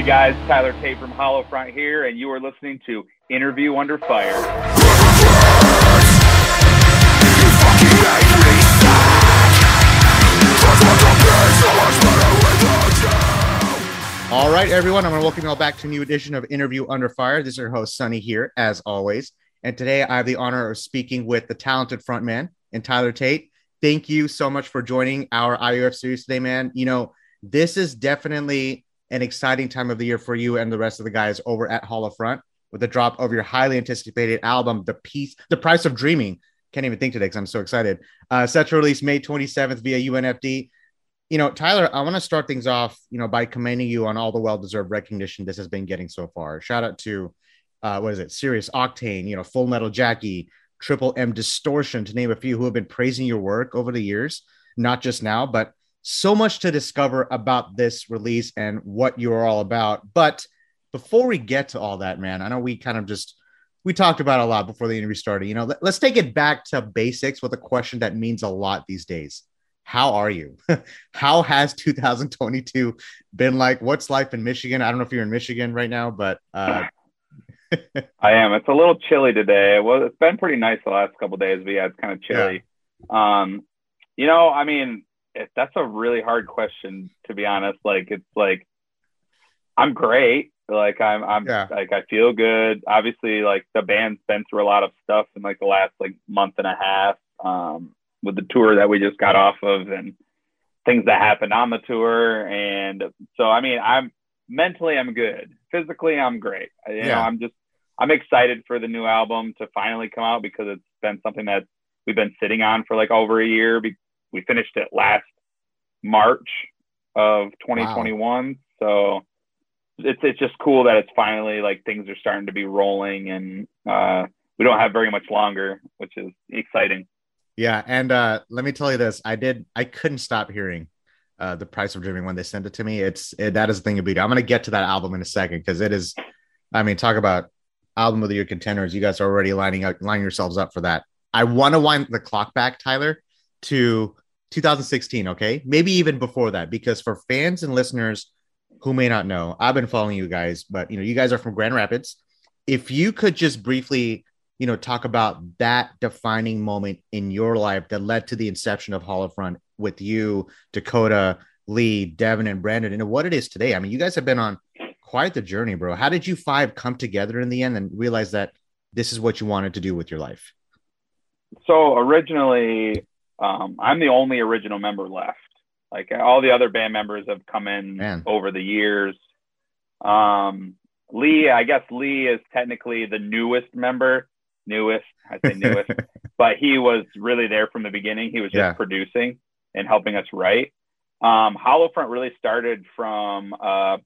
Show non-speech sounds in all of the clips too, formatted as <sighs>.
Hey guys, Tyler Tate from Hollowfront here, and you are listening to Interview Under Fire. All right, everyone. I'm going to welcome you all back to a new edition of Interview Under Fire. This is your host, Sunny, here, as always. And today I have the honor of speaking with the talented frontman and Tyler Tate. Thank you so much for joining our IUF series today, man. You know, this is definitely an exciting time of the year for you and the rest of the guys over at Hollowfront with the drop of your highly anticipated album, The Piece, The Price of Dreaming. Can't even think today because I'm so excited. Uh, set to release May 27th via UNFD you know, Tyler, I want to start things off, you know, by commending you on all the well-deserved recognition this has been getting so far. Shout out to, uh, what is it, Sirius Octane, you know, Full Metal Jackie, Triple M Distortion, to name a few who have been praising your work over the years, not just now, but so much to discover about this release and what you're all about. But before we get to all that, man, I know we kind of just we talked about a lot before the interview started. You know, let, us take it back to basics with a question that means a lot these days how are you? <laughs> how has 2022 been like? What's life in Michigan? I don't know if you're in Michigan right now, but uh... <laughs> I am. It's a little chilly today. It was, it's been pretty nice the last couple days, but yeah, it's kind of chilly. Yeah. Um, you know, I mean, that's a really hard question to be honest. Like, it's like I'm great. Like I'm, I'm yeah. like I feel good. Obviously, like the band's been through a lot of stuff in like the last like month and a half. Um, with the tour that we just got off of and things that happened on the tour. And so, I mean, I'm mentally, I'm good. Physically, I'm great. You yeah. know, I'm just, I'm excited for the new album to finally come out because it's been something that we've been sitting on for like over a year. We finished it last March of 2021. Wow. So it's, it's just cool that it's finally like things are starting to be rolling and, uh, we don't have very much longer, which is exciting. Yeah, and uh, let me tell you this: I did, I couldn't stop hearing uh, the price of dreaming when they sent it to me. It's it, that is the thing to beat. I'm gonna get to that album in a second because it is. I mean, talk about album of the year contenders. You guys are already lining up, lining yourselves up for that. I want to wind the clock back, Tyler, to 2016. Okay, maybe even before that, because for fans and listeners who may not know, I've been following you guys, but you know, you guys are from Grand Rapids. If you could just briefly you know, talk about that defining moment in your life that led to the inception of Hall of Hollowfront with you, Dakota, Lee, Devin, and Brandon, and what it is today. I mean, you guys have been on quite the journey, bro. How did you five come together in the end and realize that this is what you wanted to do with your life? So originally, um, I'm the only original member left. Like all the other band members have come in Man. over the years. Um, Lee, I guess Lee is technically the newest member newest, I say newest, <laughs> but he was really there from the beginning. He was just yeah. producing and helping us write. Um, Hollowfront really started from uh,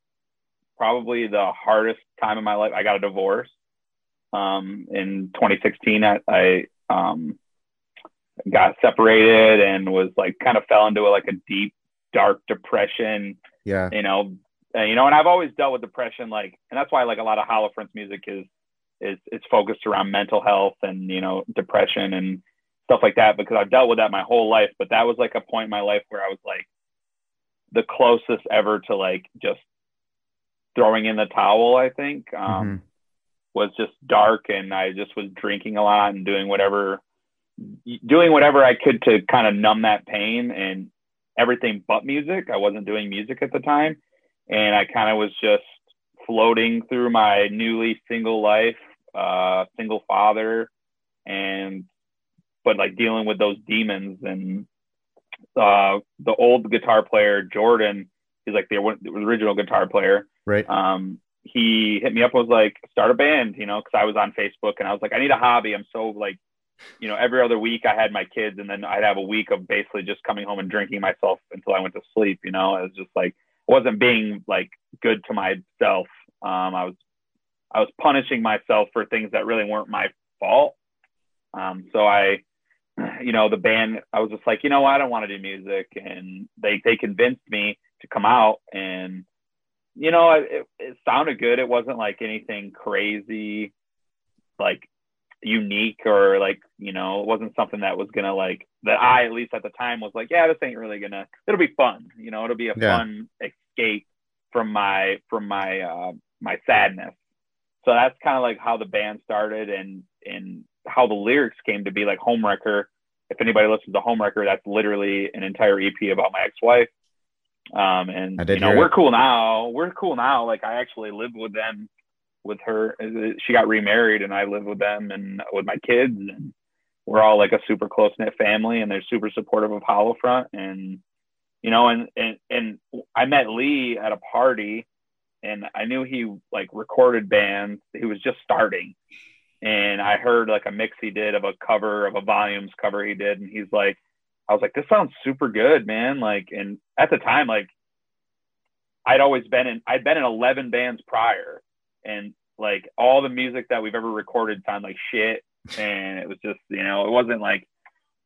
probably the hardest time in my life. I got a divorce um, in 2016. I, I um, got separated and was like kind of fell into a, like a deep, dark depression. Yeah, you know, and, you know, and I've always dealt with depression, like, and that's why like a lot of Hollowfront's music is is it's focused around mental health and you know depression and stuff like that because I've dealt with that my whole life. But that was like a point in my life where I was like the closest ever to like just throwing in the towel. I think um, mm-hmm. was just dark, and I just was drinking a lot and doing whatever doing whatever I could to kind of numb that pain and everything but music. I wasn't doing music at the time, and I kind of was just floating through my newly single life, uh, single father, and but like dealing with those demons and uh, the old guitar player Jordan, he's like the, original guitar player, right? Um, he hit me up and was like start a band, you know, because I was on Facebook and I was like I need a hobby. I'm so like you know, every other week I had my kids and then I'd have a week of basically just coming home and drinking myself until I went to sleep, you know, it was just like wasn't being like good to myself. Um, I was I was punishing myself for things that really weren't my fault. Um, so I, you know, the band, I was just like, you know, I don't want to do music, and they they convinced me to come out, and you know, it, it sounded good. It wasn't like anything crazy, like unique or like you know it wasn't something that was gonna like that i at least at the time was like yeah this ain't really gonna it'll be fun you know it'll be a yeah. fun escape from my from my uh, my sadness. So that's kind of like how the band started and and how the lyrics came to be like Homewrecker. If anybody listens to Homewrecker, that's literally an entire EP about my ex-wife. Um, and you know, we're it. cool now. We're cool now. Like I actually live with them, with her. She got remarried, and I live with them and with my kids, and we're all like a super close knit family, and they're super supportive of Hollowfront. And you know, and and and I met Lee at a party, and I knew he like recorded bands. He was just starting, and I heard like a mix he did of a cover of a volumes cover he did, and he's like, I was like, this sounds super good, man. Like, and at the time, like, I'd always been in, I'd been in 11 bands prior, and like all the music that we've ever recorded sounded like shit, and it was just, you know, it wasn't like,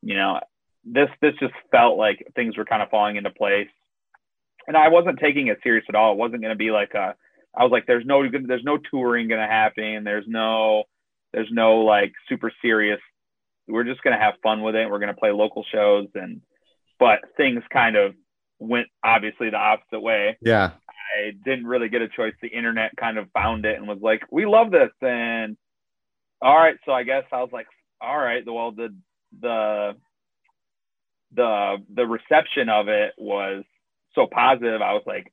you know, this this just felt like things were kind of falling into place, and I wasn't taking it serious at all. It wasn't going to be like a, I was like, there's no there's no touring going to happen. There's no there's no like super serious. We're just gonna have fun with it. We're gonna play local shows and, but things kind of went obviously the opposite way. Yeah. I didn't really get a choice. The internet kind of found it and was like, we love this. And all right, so I guess I was like, all right, well the the the the reception of it was so positive. I was like,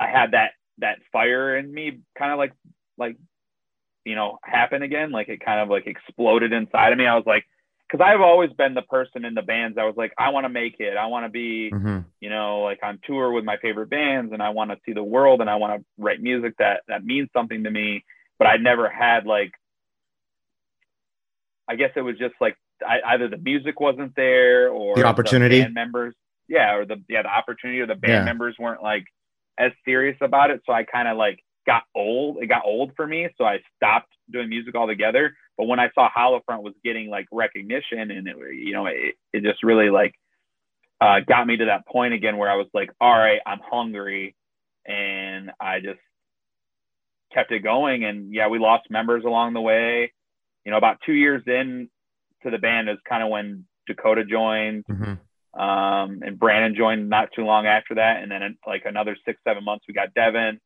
I had that that fire in me, kind of like like you know, happen again. Like it kind of like exploded inside of me. I was like, because I've always been the person in the bands I was like, I want to make it. I want to be, mm-hmm. you know, like on tour with my favorite bands, and I want to see the world, and I want to write music that that means something to me. But I never had like, I guess it was just like I, either the music wasn't there or the opportunity the band members, yeah, or the yeah the opportunity or the band yeah. members weren't like as serious about it. So I kind of like got old. It got old for me, so I stopped doing music altogether. But when I saw Hollowfront was getting like recognition, and it, you know, it, it just really like uh, got me to that point again where I was like, all right, I'm hungry, and I just kept it going. And yeah, we lost members along the way. You know, about two years in to the band is kind of when Dakota joined. Mm-hmm. Um, and Brandon joined not too long after that. And then like another six, seven months, we got Devin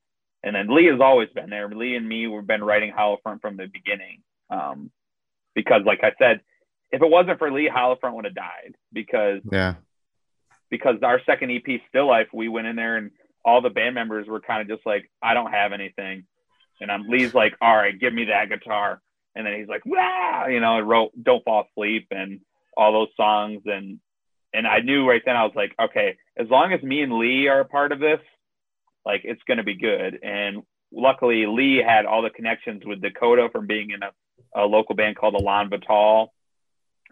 and then Lee has always been there. Lee and me, we've been writing Hollowfront from the beginning. Um, because like I said, if it wasn't for Lee, Hollowfront would have died because yeah, because our second EP, Still Life, we went in there and all the band members were kind of just like, I don't have anything, and I'm Lee's like, all right, give me that guitar, and then he's like, wow, you know, wrote Don't Fall Asleep and all those songs. And and I knew right then I was like, okay, as long as me and Lee are a part of this, like it's going to be good. And luckily, Lee had all the connections with Dakota from being in a, a local band called Elan Vital.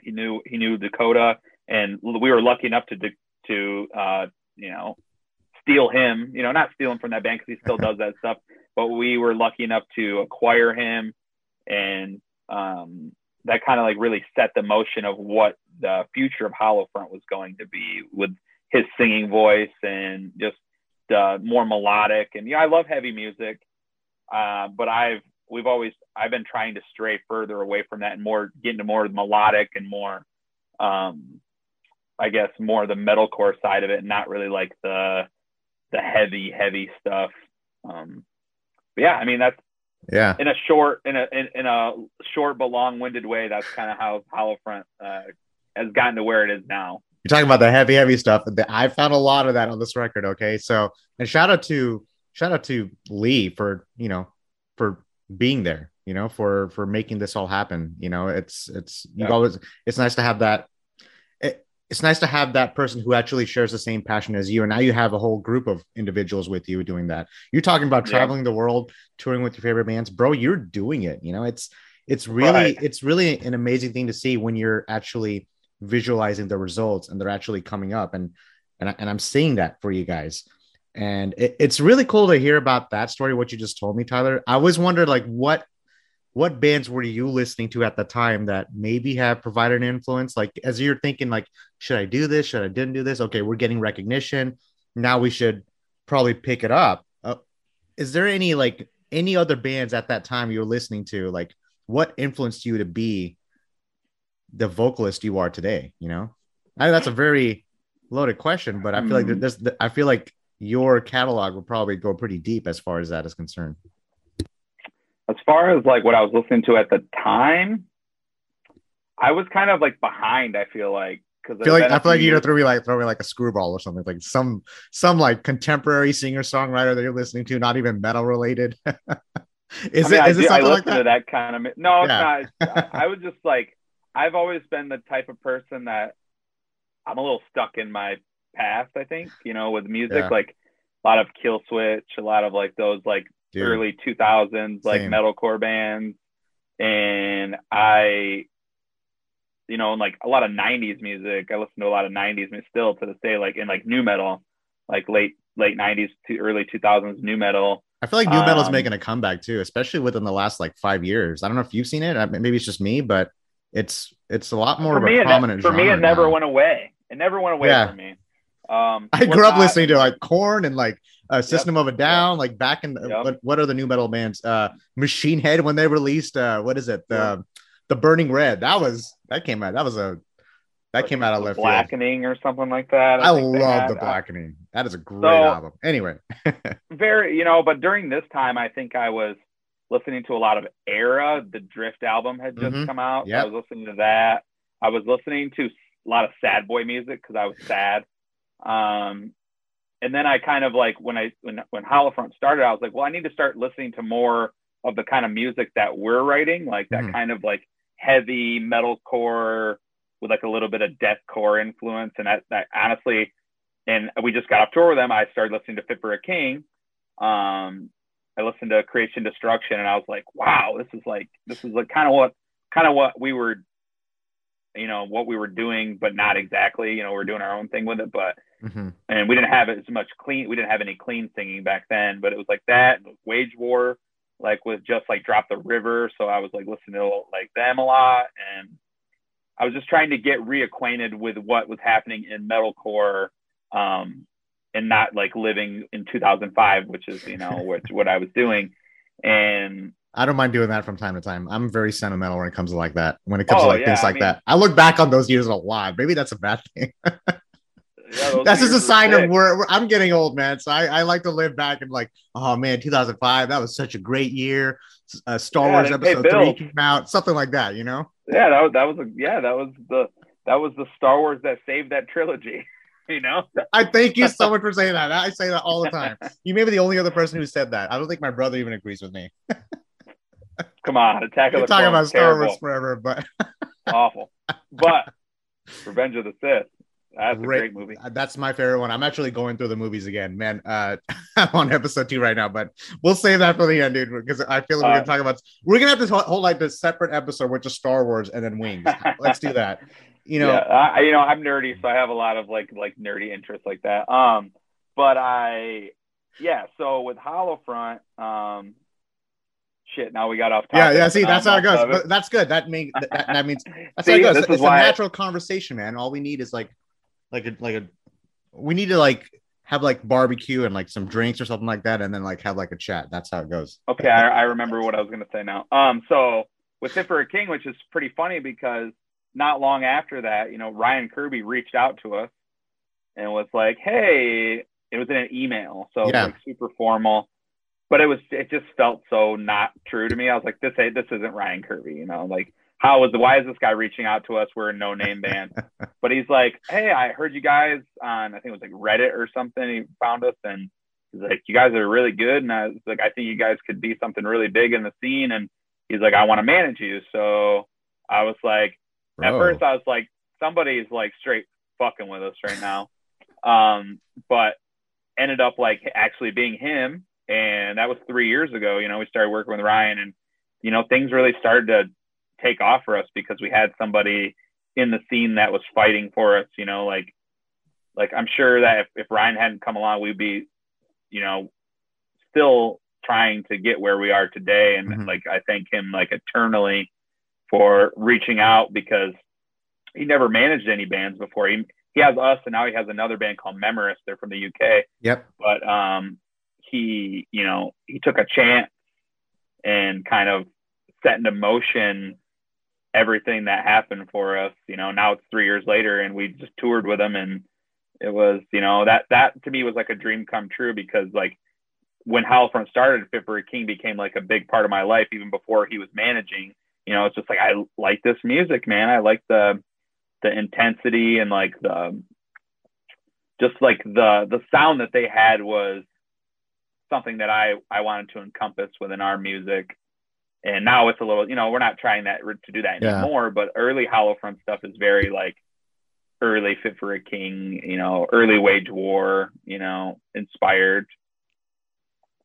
He knew he knew Dakota, and we were lucky enough to to uh, you know steal him. You know, not steal him from that band because he still does that stuff. But we were lucky enough to acquire him, and um, that kind of like really set the motion of what the future of Hollowfront was going to be with his singing voice and just uh, more melodic. And yeah, I love heavy music, uh, but I've we've always I've been trying to stray further away from that and more get into more melodic and more, um, I guess more the metalcore side of it, not really like the the heavy heavy stuff. Um, yeah, I mean that's yeah in a short in a in, in a short but long winded way. That's kind of how Hollowfront uh, has gotten to where it is now you're talking about the heavy, heavy stuff. I found a lot of that on this record. Okay, so and shout out to shout out to Lee for you know for being there. You know for for making this all happen. You know it's it's you yeah. always it's nice to have that. It, it's nice to have that person who actually shares the same passion as you, and now you have a whole group of individuals with you doing that. You're talking about traveling yeah. the world, touring with your favorite bands, bro. You're doing it. You know it's it's really right. it's really an amazing thing to see when you're actually visualizing the results and they're actually coming up and and, and i'm seeing that for you guys and it, it's really cool to hear about that story what you just told me tyler. I always wondered like what what bands were you listening to at the time that maybe have provided an influence? Like as you're thinking like should i do this? Should i didn't do this? Okay we're getting recognition. Now we should probably pick it up. Uh, is there any like any other bands at that time you were listening to? Like what influenced you to be the vocalist you are today you know? I, that's a very loaded question but i feel like hmm. there's i feel like your catalog will probably go pretty deep as far as that is concerned. As far as like what I was listening to at the time, I was kind of like behind. I feel like because I feel like I feel like you throw me like throw me like a screwball or something like some some like contemporary singer songwriter that you're listening to, not even metal related. <laughs> is I mean, it is it something like that? that kind of no, yeah. it's not. I was just like I've always been the type of person that I'm a little stuck in my past. I think you know with music, yeah. like a lot of Killswitch, a lot of like those like Dude. early 2000s like metalcore bands, and I you know, and like a lot of '90s music. I listen to a lot of '90s music still to this day, like in like nu metal, like late late '90s to early 2000s nu metal. I feel like nu metal is um, making a comeback too, especially within the last like five years. I don't know if you've seen it. Maybe it's just me, but it's it's a lot more for of me, a prominent. Ne- for me, it never went away. It never went away yeah. from me. Um, I grew up listening to like Korn and like uh, System yep. of a Down, like back in yep. what, what are the nu metal bands? Uh, Machine Head when they released uh, what is it? The the Burning Red. That was that came out. That was a that came out of left blackening field. or something like that. I, I love the blackening. That is a great so, album. Anyway, <laughs> very you know, but during this time, I think I was listening to a lot of Erra. The Drift album had just mm-hmm. come out. Yep. I was listening to that. I was listening to a lot of sad boy music because I was sad. Um, and then I kind of like when I when when Hollowfront started, I was like, well, I need to start listening to more of the kind of music that we're writing, like that mm-hmm. kind of like heavy metalcore with like a little bit of deathcore influence. And that, that honestly, and we just got off tour with them. I started listening to Fit for a King. Um, I listened to Creation Destruction, and I was like, wow, this is like this is like kind of what kind of what we were, you know, what we were doing, but not exactly. You know, we are doing our own thing with it, but mm-hmm. and we didn't have as much clean. We didn't have any clean singing back then, but it was like that. Wage War like with just like Drop the River. So I was like listening to like them a lot. And I was just trying to get reacquainted with what was happening in metalcore um, and not like living in 2005, which is, you know, which, what I was doing. And I don't mind doing that from time to time. I'm very sentimental when it comes to like that. When it comes oh, to like yeah, things like I mean, that, I look back on those years a lot. Maybe that's a bad thing. <laughs> Yeah, That's just a sign of where, I'm getting old, man. So I, I, like to live back and like, oh man, 2005, that was such a great year. Uh, Star yeah, Wars Episode Three came out, something like that, you know? Yeah, that was that was a, yeah, that was the that was the Star Wars that saved that trilogy. <laughs> You know, I thank you so much for saying that. I say that all the time. You may be the only other person who said that. I don't think my brother even agrees with me. <laughs> Come on, Attack of the talking about Star Wars forever, but awful. But Revenge of the Sith, that's great, a great movie. Uh, that's my favorite one. I'm actually going through the movies again, man. Uh, <laughs> I'm on episode two right now, but we'll save that for the end, dude, because I feel like we're gonna uh, talk about. We're gonna have this whole, whole like this separate episode with just Star Wars and then Wings. Let's do that. You know, yeah, I, you know, I'm nerdy, so I have a lot of like like nerdy interests like that. Um, but I, yeah. So with Hollow Front, um, shit, now we got off topic. Yeah, yeah. See, that's how it goes. But that's good. That means that, that means <laughs> that's see, how it like a like a we need to like have like barbecue and like some drinks or something like that, and then like have like a chat. That's how it goes. Okay, I, I remember what I was gonna say now. Um, so with Fit for a King, which is pretty funny because not long after that, you know, Ryan Kirby reached out to us and was like, "Hey," it was in an email, so yeah. like super formal, but it was it just felt so not true to me. I was like, "This this isn't Ryan Kirby," you know, like how is the, why is this guy reaching out to us? We're a no name band. <laughs> but he's like, Hey, I heard you guys on I think it was like Reddit or something. He found us and he's like, You guys are really good. And I was like, I think you guys could be something really big in the scene. And he's like, I want to manage you. So I was like, Bro. at first I was like, somebody's like straight fucking with us right now. Um, but ended up like actually being him. And that was three years ago. You know, we started working with Ryan and, you know, things really started to take off for us because we had somebody in the scene that was fighting for us, you know, like like I'm sure that if, if Ryan hadn't come along, we'd be, you know, still trying to get where we are today. And mm-hmm. like I thank him like eternally for reaching out because he never managed any bands before. He he has us and now he has another band called Memorist. They're from the UK. Yep. But um he, you know, he took a chance and kind of set into motion everything that happened for us. You know, now it's three years later, and we just toured with them, and It was, you know, that that to me was like a dream come true because like when Hollowfront started, Fit for a King became like a big part of my life even before he was managing. You know, it's just like I like this music, man. I like the the intensity and like the just like the the sound that they had was something that I I wanted to encompass within our music. And now it's a little, you know, we're not trying that to do that anymore. Yeah. But early hollow front stuff is very like early Fit for a King, you know, early Wage War, you know, inspired.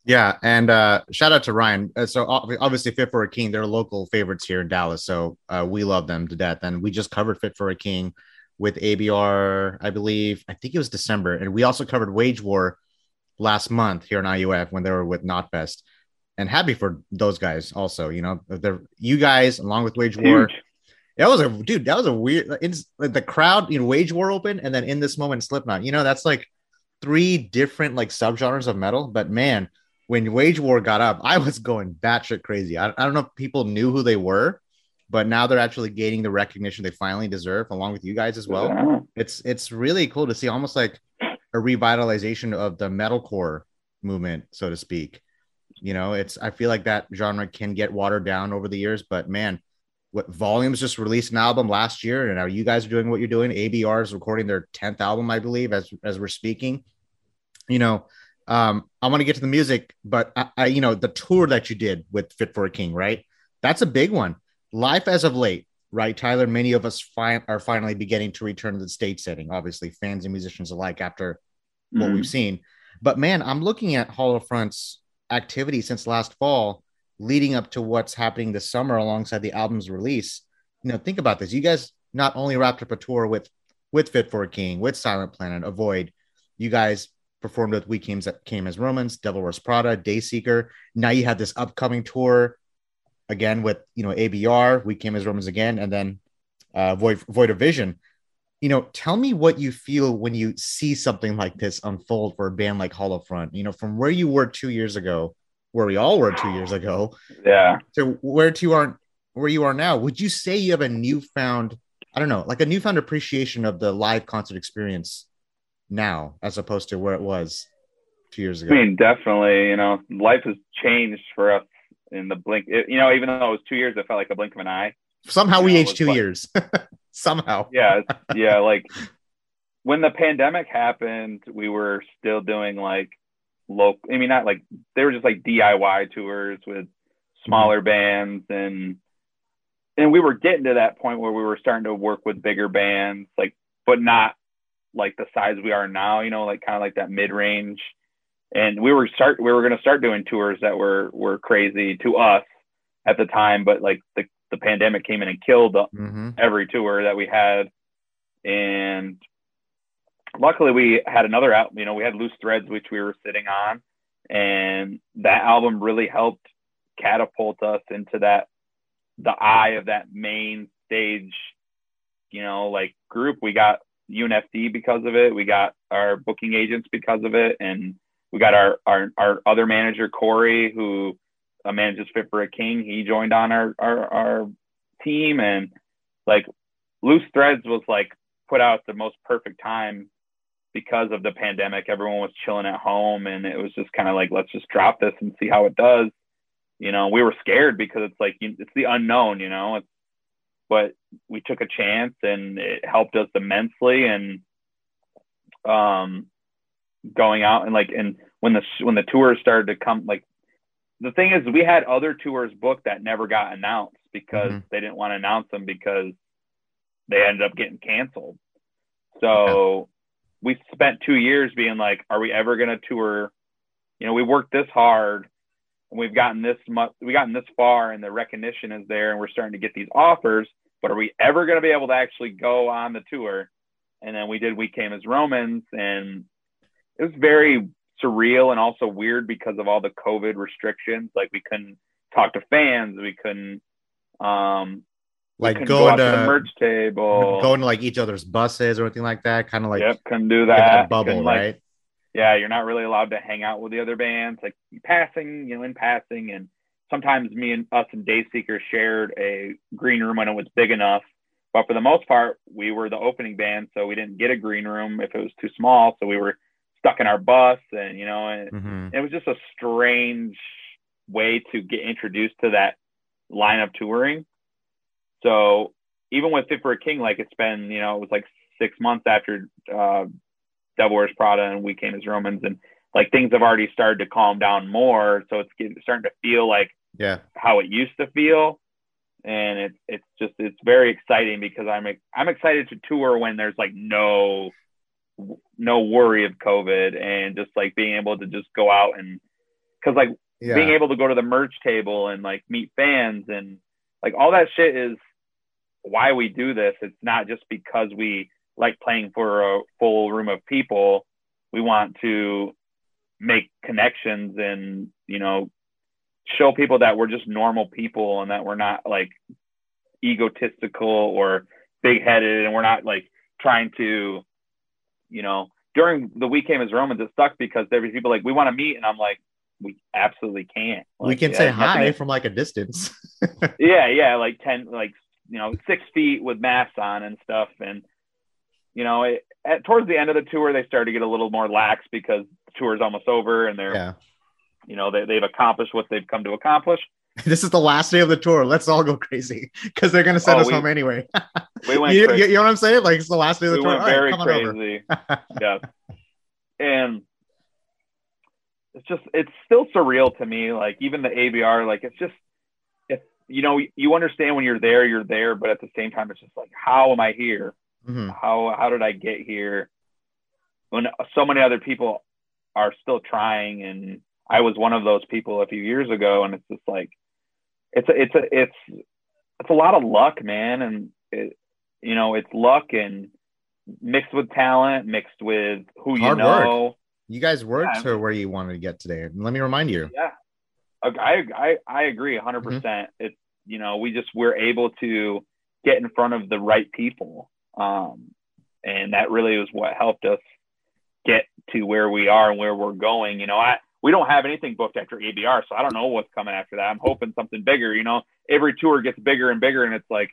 Yeah, and uh, shout out to Ryan. Uh, so obviously, Fit for a King, they're local favorites here in Dallas, so uh, we love them to death. And we just covered Fit for a King with ABR, I believe. I think it was December, and we also covered Wage War last month here in IUF when they were with Knotfest. And happy for those guys also. You know, the you guys along with Wage War. Huge. That was a dude. That was a weird. It's like the crowd, you know, Wage War open, and then in this moment, Slipknot. You know, that's like three different like subgenres of metal. But man, when Wage War got up, I was going batshit crazy. I, I don't know if people knew who they were, but now they're actually gaining the recognition they finally deserve, along with you guys as well. Yeah. It's it's really cool to see, almost like a revitalization of the metalcore movement, so to speak. You know, it's I feel like that genre can get watered down over the years, but man, what Volumes just released an album last year, and now you guys are doing what you're doing. ABR is recording their tenth album, I believe, as as we're speaking. You know, um, I want to get to the music, but I, I, you know, the tour that you did with Fit for a King, right? That's a big one. Life as of late, right, Tyler? Many of us fi- are finally beginning to return to the stage setting. Obviously, fans and musicians alike after mm-hmm. what we've seen. But man, I'm looking at Hollowfront's activity since last fall, leading up to what's happening this summer alongside the album's release. You know, think about this. You guys not only wrapped up a tour with with Fit for a King, with Silent Planet, Avoid. You guys performed with We Came, Came as Romans, Devil Wears Prada, Dayseeker. Now you have this upcoming tour again with you know ABR, We Came as Romans again, and then uh, Void Void of Vision. You know, tell me what you feel when you see something like this unfold for a band like Hollowfront. You know, from where you were two years ago, where we all were two years ago, yeah, to where you aren't where you are now. Would you say you have a newfound, I don't know, like a newfound appreciation of the live concert experience now as opposed to where it was two years ago? I mean, definitely. You know, life has changed for us in the blink. It, you know, even though it was two years, it felt like a blink of an eye. Somehow you we know, aged two like, years. <laughs> Somehow. <laughs> Yeah, yeah. Like when the pandemic happened, we were still doing like local. I mean, not like they were just like DIY tours with smaller bands and and we were getting to that point where we were starting to work with bigger bands, like but not like the size we are now, you know, like kind of like that mid range. And we were start we were gonna start doing tours that were were crazy to us at the time, but like the the pandemic came in and killed mm-hmm. every tour that we had. And luckily we had another album, you know, we had Loose Threads, which we were sitting on. And that album really helped catapult us into that the eye of that main stage, you know, like group. We got UNFD because of it. We got our booking agents because of it, and we got our our, our other manager Corey, who uh, just Fit for a King. He joined on our, our our team, and like Loose Threads was like put out the most perfect time because of the pandemic. Everyone was chilling at home, and it was just kind of like let's just drop this and see how it does. You know, we were scared because it's like it's the unknown. You know, it's but we took a chance and it helped us immensely and um going out and like and when the when the tours started to come like the thing is we had other tours booked that never got announced because mm-hmm. they didn't want to announce them because they ended up getting canceled. So we spent two years being like are we ever going to tour? You know we worked this hard and we've gotten this much we gotten this far and the recognition is there and we're starting to get these offers but are we ever going to be able to actually go on the tour? And then we did we came as romans and it was very surreal and also weird because of all the covid restrictions like we couldn't talk to fans we couldn't um like going go to, to, the merch table going to like each other's buses or anything like that kind of like yep couldn't do that, bubble like, right yeah, you're not really allowed to hang out with the other bands, like passing, you know, in passing. And sometimes me and us and Dayseeker shared a green room when it was big enough. But for the most part, we were the opening band, so we didn't get a green room if it was too small. So we were stuck in our bus, and you know, and mm-hmm. it was just a strange way to get introduced to that line of touring. So even with Fit for a King, like it's been, you know, it was like six months after uh, Devil Wears Prada and We Came as Romans, and like things have already started to calm down more. So it's getting, starting to feel like yeah how it used to feel, and it's it's just it's very exciting because I'm I'm excited to tour when there's like no no worry of COVID and just like being able to just go out and because like yeah. being able to go to the merch table and like meet fans and like all that shit is why we do this. It's not just because we like playing for a full room of people. We want to make connections and, you know, show people that we're just normal people and that we're not like egotistical or big headed and we're not like trying to, you know, during the We Came as Romans, it sucked because there were people like, we want to meet. And I'm like, we absolutely can't. Like, we can say hi from like a distance. <laughs> yeah, yeah, like ten, like you know, six feet with masks on and stuff. And you know, it, at, towards the end of the tour, they started to get a little more lax because the tour is almost over and they're, yeah. you know, they, they've accomplished what they've come to accomplish. <laughs> This is the last day of the tour. Let's all go crazy because they're going to send oh, us we, home anyway. we went. <laughs> you, you, know what I'm saying? Like it's the last day of the we tour. Went very right, crazy. <laughs> yeah, and it's just it's still surreal to me. Like even the ABR, like it's just if you know you understand when you're there, you're there, but at the same time, it's just like how am I here? Mm-hmm. How how did I get here? When so many other people are still trying, and I was one of those people a few years ago, and it's just like it's a, it's a it's it's a lot of luck, man, and it, you know it's luck and mixed with talent, mixed with who Hard you know. Work you guys worked yeah. to where you wanted to get today. Let me remind you. Yeah, I I I agree 100. Mm-hmm. percent It's you know we just we're able to get in front of the right people, um, and that really was what helped us get to where we are and where we're going. You know, I we don't have anything booked after ABR, so I don't know what's coming after that. I'm hoping something bigger. You know, every tour gets bigger and bigger, and it's like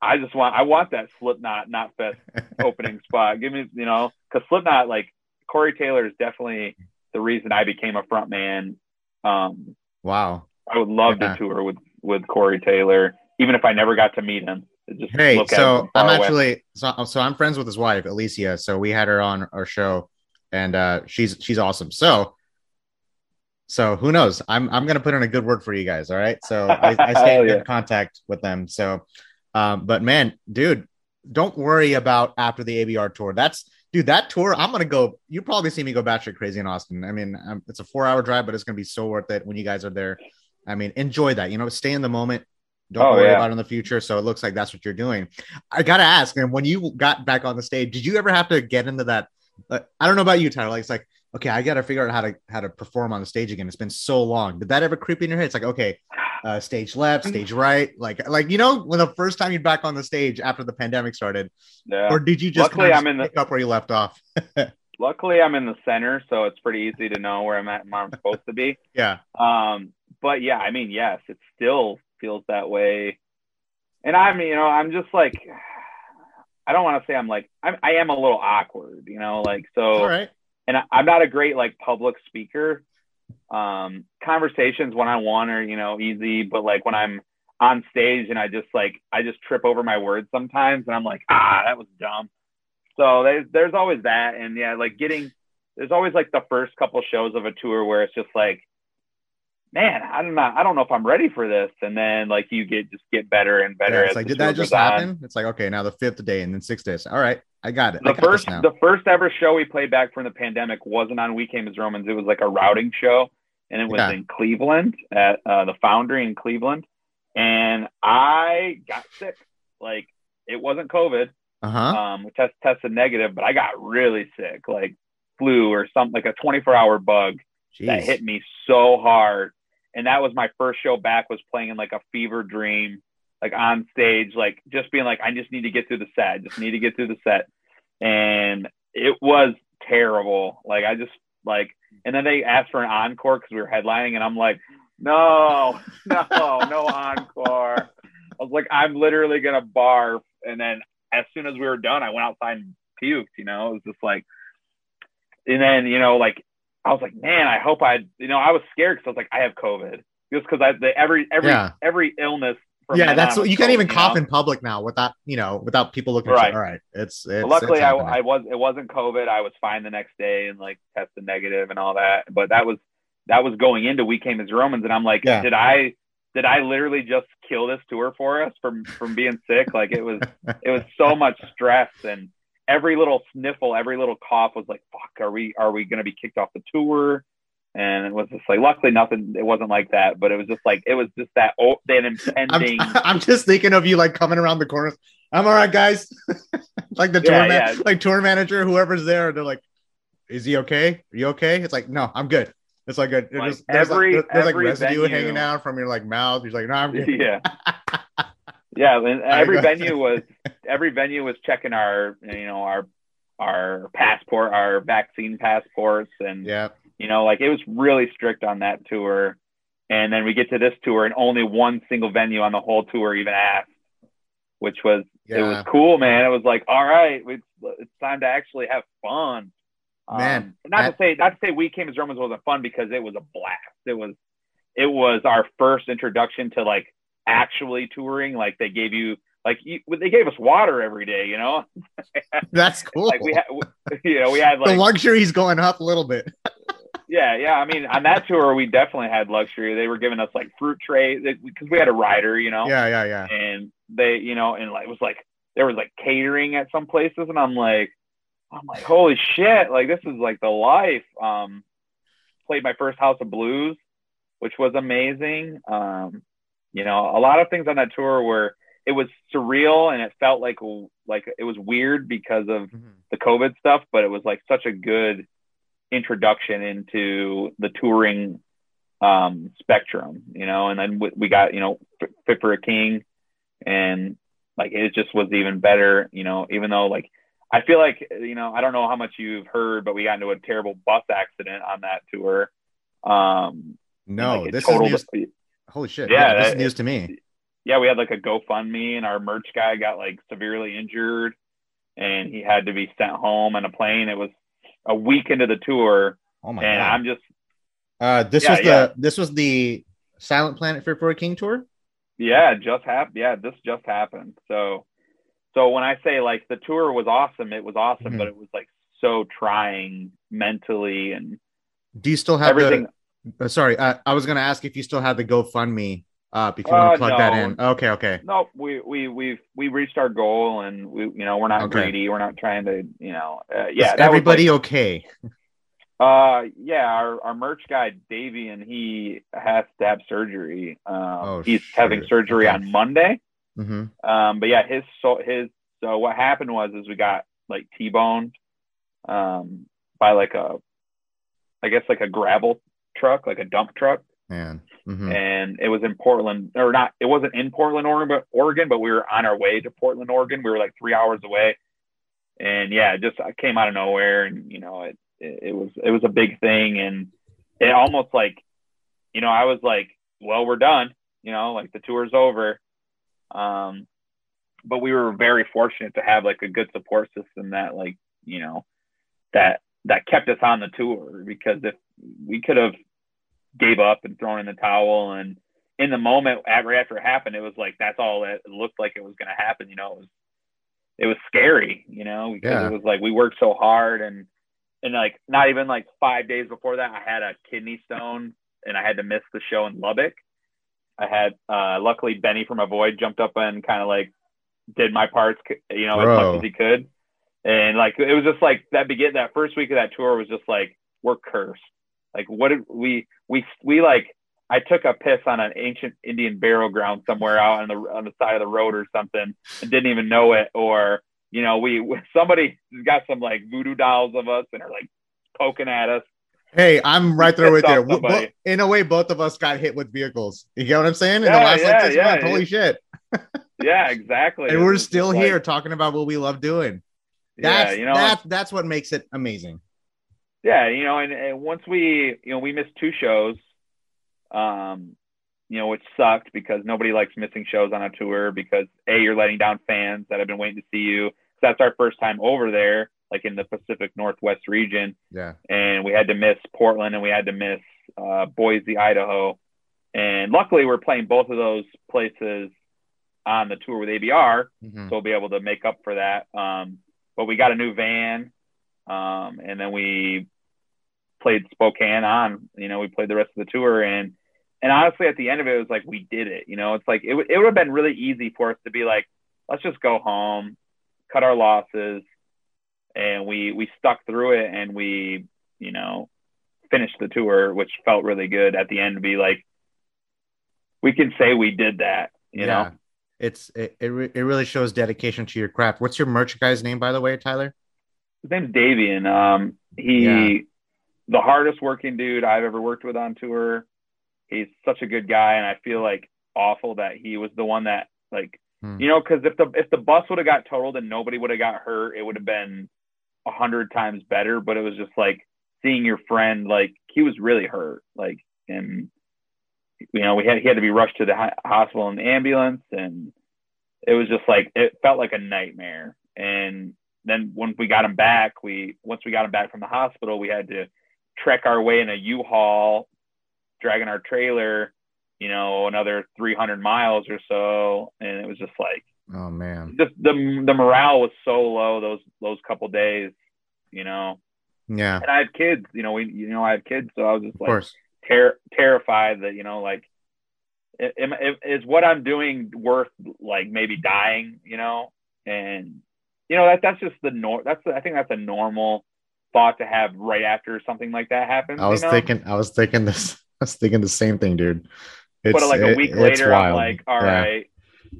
I just want I want that Slipknot Knotfest <laughs> opening spot. Give me you know because Slipknot like Corey Taylor is definitely the reason I became a front man. Um, wow. I would love yeah. to tour with, with Corey Taylor, even if I never got to meet him. Just hey, so I'm away. actually, so, so I'm friends with his wife, Alicia. So we had her on our show and, uh, she's, she's awesome. So, so who knows? I'm, I'm going to put in a good word for you guys. All right. So I, I stay <laughs> in yeah. contact with them. So, um, but man, dude, don't worry about after the ABR tour. That's, dude, that tour, I'm gonna go. You probably see me go batshit crazy in Austin. I mean, um, it's a four hour drive, but it's gonna be so worth it when you guys are there. I mean, enjoy that. You know, stay in the moment. Don't oh, worry yeah. about it in the future. So it looks like that's what you're doing. I gotta ask, and when you got back on the stage, did you ever have to get into that? Uh, I don't know about you, Tyler. Like, it's like, okay, I gotta figure out how to how to perform on the stage again. It's been so long. Did that ever creep in your head? It's like, okay, uh, stage left, stage right, like like you know when the first time you're back on the stage after the pandemic started, yeah. or did you just luckily kind of I'm in pick the, up where you left off? <laughs> luckily, I'm in the center, so it's pretty easy to know where I'm at, where I'm <laughs> supposed to be. Yeah. Um, but yeah, I mean, yes, it still feels that way, and I'm you know I'm just like. <sighs> I don't want to say I'm like I'm, I am a little awkward, you know, like so. All right. And I, I'm not a great like public speaker, um, conversations one on one are you know easy, but like when I'm on stage and I just like I just trip over my words sometimes, and I'm like ah that was dumb. So there's there's always that, and yeah, like getting there's always like the first couple shows of a tour where it's just like man, I don't know, I don't know if I'm ready for this. And then like you get just get better and better. Yeah, it's like, did that just happen? On. It's like, okay, now the fifth day and then six days. All right, I got it. The got first, the first ever show we played back from the pandemic wasn't on We Came as Romans. It was like a routing show, and it was yeah. in Cleveland at uh, the Foundry in Cleveland. And I got sick. Like it wasn't COVID. Uh-huh. Um, test tested negative, but I got really sick, like flu or something, like a 24 hour bug Jeez. that hit me so hard and that was my first show back was playing in like a fever dream like on stage like just being like i just need to get through the set just need to get through the set. And it was terrible. Like i just like and then they asked for an encore because we were headlining and i'm like no <laughs> no no encore. I was like i'm literally gonna barf. And then as soon as we were done, I went outside and puked. You know, it was just like, and then you know, like I was like, man, I hope I, you know, I was scared because I was like, I have COVID just because I the, every every Yeah. every illness. from yeah, that's on you can't even you cough know? in public now without you know without people looking. Right. All right, it's, it's luckily, it's I. I was it wasn't COVID. I was fine the next day and like tested negative and all that. But that was that was going into We Came as Romans, and I'm like, Yeah. did I did I literally just kill this tour for us from from being sick? Like it was it was so much stress and every little sniffle, every little cough was like, fuck, are we are we gonna be kicked off the tour? And it was just like, luckily, nothing. It wasn't like that, but it was just like it was just that oh, that I'm, impending. <laughs> I'm just thinking of you like coming around the corner. I'm all right, guys. <laughs> like the tour Yeah, man, yeah. like tour manager, whoever's there, they're like, "Is he okay? Are you okay?" It's like, "No, I'm good." It's like a Like, just, there's every- like, there's like every residue venue- hanging out from your like mouth. He's like, "No, I'm good." yeah <laughs> yeah and every venue was <laughs> every venue was checking our you know our our passport our vaccine passports and yeah, you know like it was really strict on that tour. And then we get to this tour and only one single venue on the whole tour even asked which was it was cool man. It was like all right it's, it's time to actually have fun. Man, um, not to say not to say we came as romans wasn't fun because it was a blast. It was it was our first introduction to like actually touring like they gave you like you, they gave us water every day you know <laughs> that's cool. <laughs> like we had you know we had like the luxury's going up a little bit. <laughs> yeah yeah i mean on that tour we definitely had luxury they were giving us like fruit trays because we had a rider you know Yeah, yeah, yeah. and they you know and like it was like there was like catering at some places and i'm like i'm like holy shit like this is like the life um played my first house of blues which was amazing um you know a lot of things on that tour were it was surreal and it felt like like it was weird because of Mhm. the covid stuff but it was like such a good introduction into the touring um spectrum you know and then we, we got you know fit for a king and like it just was even better you know even though like i feel like you know i don't know how much you've heard but we got into a terrible bus accident on that tour um No, like, this is. Holy shit! Yeah, Yeah, this that- is news to me. yeah, we had like a GoFundMe, and our merch guy got like severely injured, and he had to be sent home on a plane. It was a week into the tour, Oh my and god! I'm just Uh, this Yeah, was the yeah. this was the Silent Planet for a King tour. yeah, just happened. Yeah, this just happened. So, so when I say like the tour was awesome, it was awesome, Mhm. but it was like so trying mentally and Do you still have everything. the? Uh, sorry, uh, I was gonna ask if you still have the GoFundMe up. If you Uh, want to plug that in. Okay, okay. No, we we we've we reached our goal, and we you know we're not Okay. greedy. We're not trying to you know uh, yeah. everybody okay? Uh, yeah, our, our merch guy Davey, and he has to have surgery. Um, Oh, he's having surgery Okay. on Monday. hmm Um, but yeah, his so his so what happened was is we got like T-boned, um, by like a, I guess like a gravel truck, like a dump truck, Man. hmm and it was in Portland or not. It wasn't in Portland, Oregon, but Oregon, but we were on our way to Portland, Oregon. We were like three hours away, and yeah, it just I came out of nowhere, and you know it, it it was it was a big thing, and it almost like, you know, I was like, well, we're done, you know, like the tour's over, um, but we were very fortunate to have like a good support system that like you know that that kept us on the tour because if we could have gave up and thrown in the towel. And in the moment right after it happened it was like that's all that it looked like it was going to happen you know it was it was scary you know because Yeah. it was like we worked so hard. And and like not even like five days before that i had a kidney stone and i had to miss the show in lubbock. I had uh luckily benny from avoid jumped up and kind of like did my parts you know as much as he could. And like it was just like that begin that first week of that tour was just like we're cursed like what did we we we like I took a piss on an ancient Indian burial ground somewhere out on the on the side of the road or something and didn't even know it or you know we somebody got some like voodoo dolls of us and are like poking at us Hey, I'm right there with you. off W- somebody. bo- In a way, both of us got hit with vehicles. You get what I'm saying? In the Yeah, like yeah, six yeah, months, yeah. holy shit! <laughs> yeah exactly And we're still like- here talking about what we love doing. yeah That's you know that, that's what makes it amazing. Yeah you know and, and once we you know we missed two shows um you know, which sucked because nobody likes missing shows on a tour because a you're letting down fans that have been waiting to see you. That's our first time over there, like in the Pacific Northwest region. Yeah. And we had to miss Portland and we had to miss uh, Boise, Idaho. And luckily, we're playing both of those places on the tour with ABR, mm-hmm. so we'll be able to make up for that. Um, but we got a new van, um, and then we played Spokane on. You know, we played the rest of the tour, and and honestly, at the end of it, it was like we did it. You know, it's like it, it would have been really easy for us to be like, let's just go home, cut our losses, and we we stuck through it, and we you know finished the tour, which felt really good at the end to be like, we can say we did that. You yeah. know, it's it, it, re- it really shows dedication to your craft. What's your merch guy's name, by the way, Tyler? His name's Davian. Um, he yeah. the hardest working dude I've ever worked with on tour. He's such a good guy, and I feel like awful that he was the one that like hmm. you know because if the if the bus would have got totaled and nobody would have got hurt, it would have been a hundred times better. But it was just like seeing your friend like he was really hurt, like and you know we had he had to be rushed to the hospital in the ambulance, and it was just like it felt like a nightmare. And then once we got him back, we once we got him back from the hospital, we had to trek our way in a U-Haul dragging our trailer, you know, another 300 miles or so, and it was just like, oh man, just the the morale was so low those those couple days, you know. Yeah. And I have kids, you know, we you know I have kids, so I was just like ter- terrified that you know like is what I'm doing worth like maybe dying, you know? And you know that that's just the nor that's I think that's a normal thought to have right after something like that happens. I was you know? thinking I was thinking this <laughs> I was thinking the same thing, dude. It's, but like a week it, later, I'm like, all yeah. right,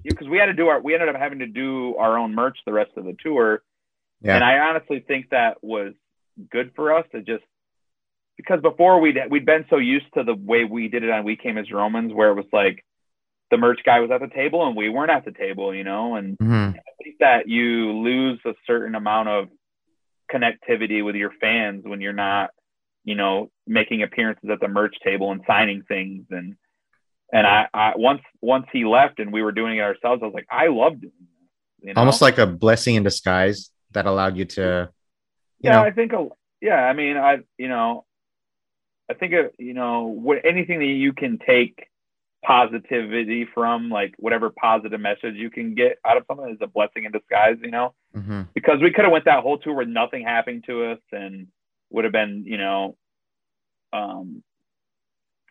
because we had to do our, we ended up having to do our own merch the rest of the tour, yeah. and I honestly think that was good for us to just because before we'd we'd been so used to the way we did it on We Came as Romans, where it was like the merch guy was at the table and we weren't at the table, you know, and mm-hmm. Think that you lose a certain amount of connectivity with your fans when you're not, you know, making appearances at the merch table and signing things and and I, I once once he left and we were doing it ourselves, I was like, I loved it. You know? Almost like a blessing in disguise that allowed you to. You yeah, know. I think. A, yeah, I mean, I you know, I think uh, you know what anything that you can take positivity from, like whatever positive message you can get out of something, is a blessing in disguise. You know, mm-hmm. because we could have went that whole tour with nothing happening to us, and would have been you know, um,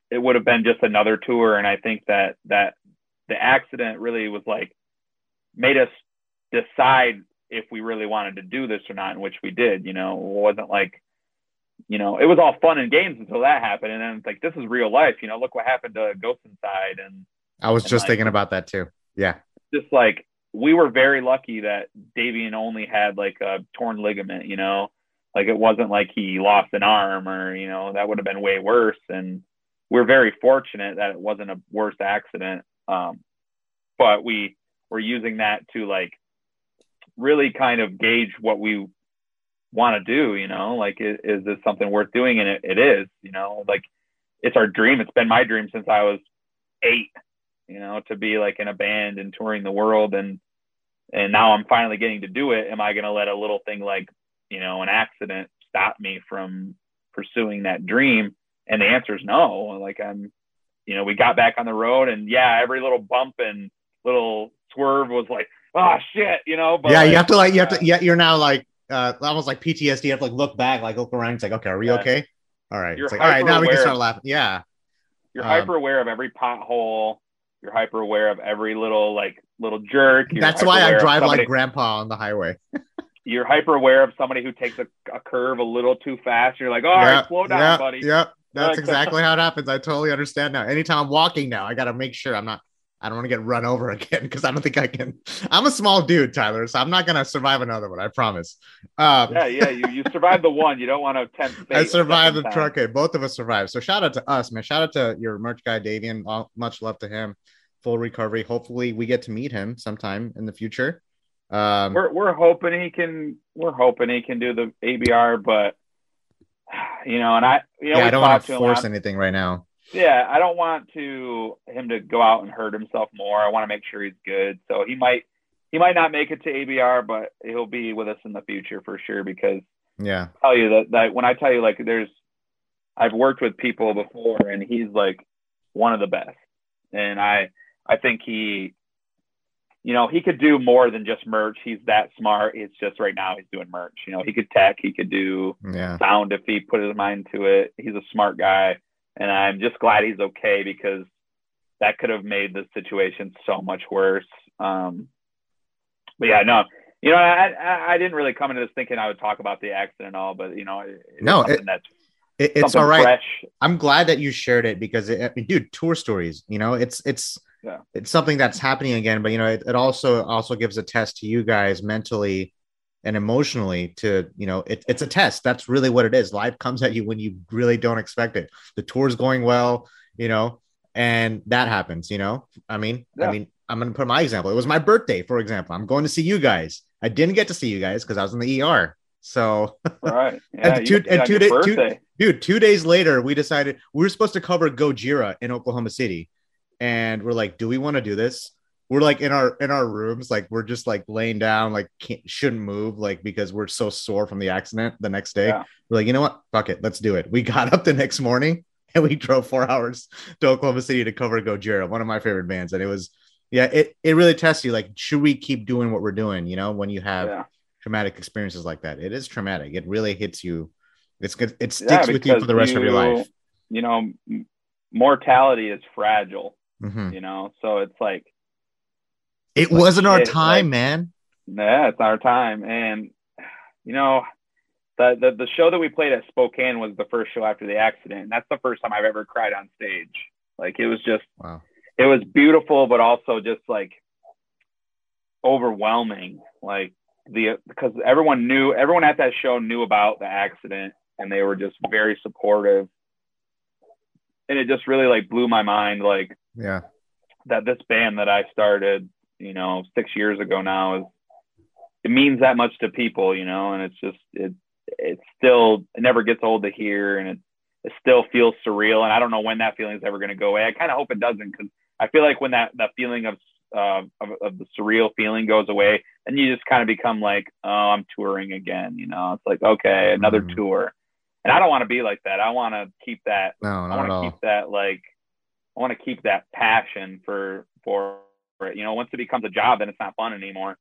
it would have been just another tour. And I think that that the accident really was like made us decide if we really wanted to do this or not, in which we did. You know, it wasn't like you know, it was all fun and games until that happened. And then it's like, this is real life. You know, look what happened to Ghost Inside. And I was and just like, thinking about that too. Yeah. Just like we were very lucky that Davian only had like a torn ligament, you know, like it wasn't like he lost an arm or, you know, that would have been way worse. And we're very fortunate that it wasn't a worse accident. Um, but we were using that to like really kind of gauge what we want to do you know? Like is, is, this something worth doing? And it, it is you know? Like it's our dream. It's been my dream since i was eight you know to be like in a band and touring the world. And and now i'm finally getting to do it. Am i going to let a little thing like you know an accident stop me from pursuing that dream? And the answer is no. Like i'm you know we got back on the road and yeah every little bump and little swerve was like oh shit you know? But yeah like, you have to like you have to yeah you're now like uh, almost like PTSD. You have to like look back, like look around. It's like, okay, are we yeah. okay? All right. You're it's like, all right, now we can start laughing. Yeah. You're um, hyper aware of every pothole. You're hyper aware of every little like little jerk. You're that's why I drive like grandpa on the highway. <laughs> you're hyper aware of somebody who takes a, a, curve a little too fast. You're like, all right, yep, slow down, yep, buddy. Yep. That's <laughs> exactly how it happens. I totally understand now. Anytime I'm walking now, I got to make sure I'm not I don't want to get run over <laughs> again because I don't think I can. I'm a small dude, Tyler, so I'm not gonna survive another one. I promise. Um, yeah, yeah, you you survived the one. You don't want to tempt. <laughs> I survived the truck. Both of us survived. So shout out to us, man. Shout out to your merch guy, Davian. All, much love to him. Full recovery. Hopefully, we get to meet him sometime in the future. Um, we're we're hoping he can. We're hoping he can do the ABR, but <sighs> you know, and I, you know, yeah, I don't want to force anything right now yeah, I don't want to him to go out and hurt himself more. I want to make sure he's good. So he might he might not make it to ABR, but he'll be with us in the future for sure. Because yeah, I tell you that that when I tell you like there's I've worked with people before, and he's like one of the best, and I I think he you know, he could do more than just merch. He's that smart. It's just right now he's doing merch. You know, he could tech, he could do yeah. sound if he put his mind to it. He's a smart guy, and I'm just glad he's okay because that could have made the situation so much worse. Um, but yeah, no, you know, I, I, I didn't really come into this thinking I would talk about the accident and all, but you know, no, it, that's it, it's all right. Fresh. I'm glad that you shared it because, it, I mean, dude, tour stories. You know, it's it's yeah. it's something that's happening again but you know it, it also also gives a test to you guys mentally and emotionally to you know it, it's a test. That's really what it is. Life comes at you when you really don't expect it. The tour's going well you know and that happens you know? I mean yeah. i mean i'm gonna put my example. It was my birthday for example. I'm going to see you guys. I didn't get to see you guys because i was in the er so <laughs> right. yeah, and two, and two days two, dude two days later we decided we were supposed to cover gojira in oklahoma city. And we're like, do we want to do this? We're like in our in our rooms, like we're just like laying down, like shouldn't move, like because we're so sore from the accident the next day. Yeah. We're like, you know what? Fuck it, let's do it. We <laughs> got up the next morning and we drove four hours to Oklahoma City to cover Gojira, one of my favorite bands, and it was yeah, it it really tests you. Like, should we keep doing what we're doing? You know, when you have yeah. traumatic experiences like that, it is traumatic. It really hits you. It's good. It sticks yeah, with you for the rest you, of your life. You know, mortality is fragile Mm-hmm. You know, so it's like it like, wasn't our time, like, man. Yeah, it's our time, and you know, the, the the show that we played at Spokane was the first show after the accident. And that's the first time I've ever cried on stage. Like it was just, wow. it was beautiful, but also just like overwhelming. Like the because everyone knew, everyone at that show knew about the accident, and they were just very supportive. And it just really like blew my mind. Like yeah. That this band that I started, you know, six years ago now is it means that much to people, you know, and it's just it it still it never gets old to hear and it it still feels surreal and I don't know when that feeling is ever going to go away. I kind of hope it doesn't because I feel like when that that feeling of, uh, of of the surreal feeling goes away, and you just kind of become like, oh, I'm touring again. You know, it's like okay, another mm-hmm. tour, and I don't want to be like that. I want to keep that. No, not I want to keep that like I want to keep that passion for for it. You know, once it becomes a job, then it's not fun anymore.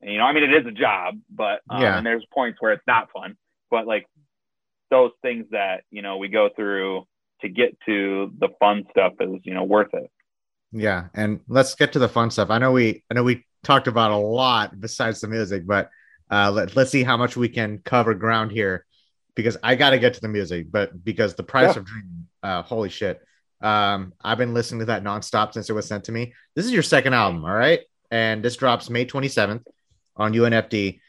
And, you know, I mean, it is a job, but um, yeah. and there's points where it's not fun. But like those things that you know we go through to get to the fun stuff is you know worth it. Yeah, and let's get to the fun stuff. I know we I know we talked about a lot besides the music, but uh, let, let's see how much we can cover ground here because I got to get to the music, but because the price yeah. of dreaming, uh, holy shit. Um, I've been listening to that nonstop since it was sent to me. This is your second album, all right? And this drops May 27th on UNFD.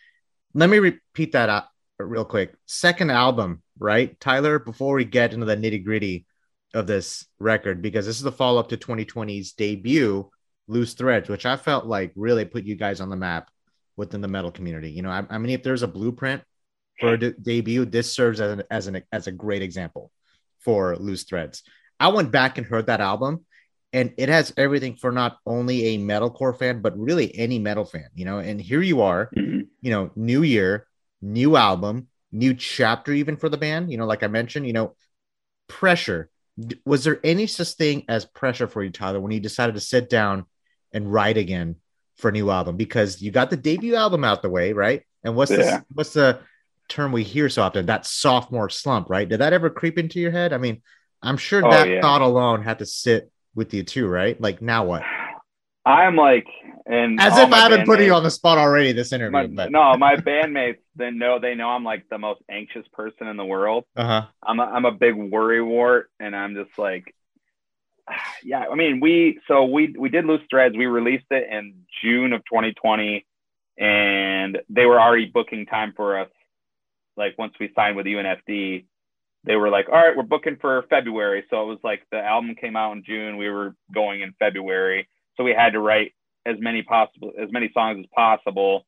Let me repeat that real quick. Second album, right? Tyler, before we get into the nitty gritty of this record, because this is the follow up to 2020's debut, Loose Threads, which I felt like really put you guys on the map within the metal community. You know, I, I mean, if there's a blueprint for a de- debut, this serves as an, as an as a great example for Loose Threads. I went back and heard that album, and it has everything for not only a metalcore fan, but really any metal fan, you know. And here you are, mm-hmm. you know, new year, new album, new chapter, even for the band. You know, like I mentioned, you know, pressure. Was there any such thing as pressure for you, Tyler, when you decided to sit down and write again for a new album? Because you got the debut album out the way, right? And what's yeah. the what's the term we hear so often? That sophomore slump, right? Did that ever creep into your head? I mean, I'm sure oh, that yeah. thought alone had to sit with you too, right? Like now what? I'm like, and as if I haven't put you on the spot already this interview. My, but. no, my bandmates they know they know I'm like the most anxious person in the world. Uh-huh. I'm a, I'm a big worry wart, and I'm just like, <sighs> yeah. I mean, we so we we did Loose Threads. We released it in June of 2020, and they were already booking time for us. Like once we signed with UNFD, they were like, all right, we're booking for February. So it was like the album came out in June. We were going in February. So we had to write as many possible, as many songs as possible.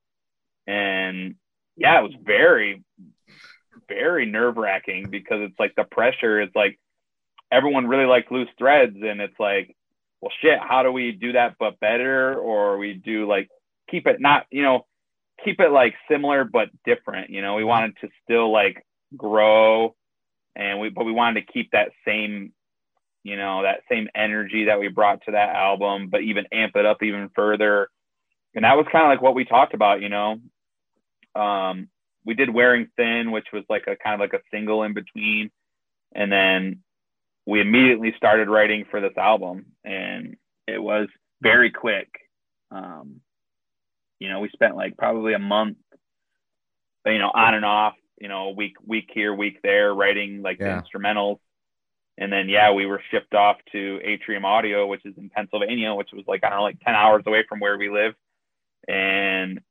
And yeah, it was very, very nerve wracking because it's like the pressure is like, everyone really liked loose threads and it's like well shit how do we do that but better or we do like keep it not you know keep it like similar but different you know we wanted to still like grow and we but we wanted to keep that same you know that same energy that we brought to that album but even amp it up even further. And that was kind of like what we talked about you know? Um we did wearing thin which was like a kind of like a single in between. And then we immediately started writing for this album and it was very quick. Um you know we spent like probably a month you know on and off you know week week here week there writing like yeah. the instrumentals. And then yeah we were shipped off to atrium audio which is in pennsylvania which was like i don't know like 10 hours away from where we live. And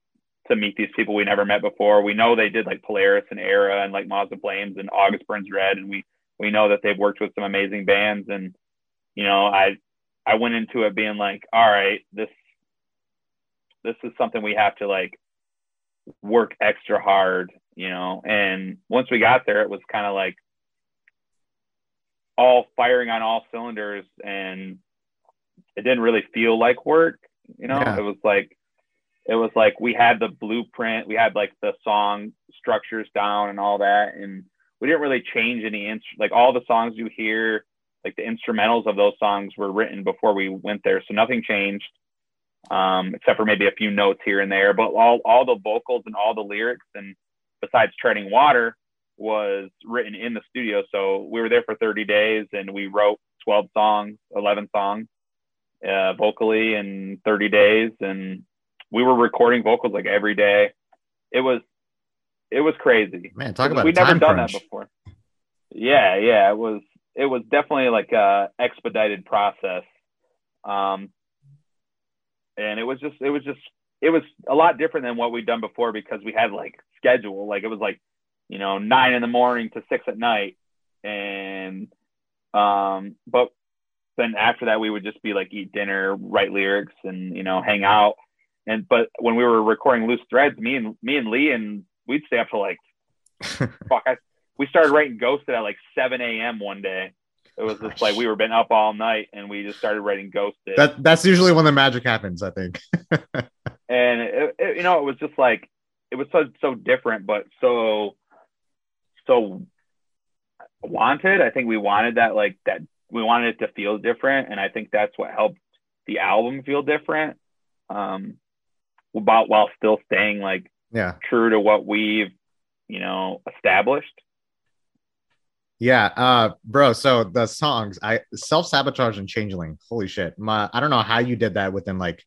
to meet these people we never met before we know they did like polaris and Erra and like In Flames and august burns red. And we we know that they've worked with some amazing bands. And you know i i went into it being like all right this this is something we have to like work extra hard you know and once we got there it was kind of like all firing on all cylinders and it didn't really feel like work you know yeah. it was like it was like we had the blueprint we had like the song structures down and all that and we didn't really change any inst- like all the songs you hear like the instrumentals of those songs were written before we went there so nothing changed um, except for maybe a few notes here and there but all, all the vocals and all the lyrics and besides treading water was written in the studio so we were there for 30 days and we wrote 12 songs 11 songs uh, vocally in 30 days and we were recording vocals like every day it was it was crazy. Man, talk about we never done crunch. that before. Yeah, yeah, it was it was definitely like a expedited process. Um, and it was just it was just it was a lot different than what we'd done before because we had like schedule like it was like you know nine in the morning to six at night and um but then after that we would just be like eat dinner write lyrics and you know hang out and but when we were recording loose threads me and me and lee and we'd stay up till like <laughs> fuck. I, we started writing Ghosted at like 7 a.m. one day. It was just like we were been up all night and we just started writing Ghosted. That that's usually when the magic happens, I think. <laughs> and it, it, you know, it was just like it was so so different, but so so wanted. I think we wanted that like that we wanted it to feel different, and I think that's what helped the album feel different. Um, about while still staying like yeah true to what we've you know established yeah uh bro so the songs i self-sabotage and changeling holy shit my i don't know how you did that within like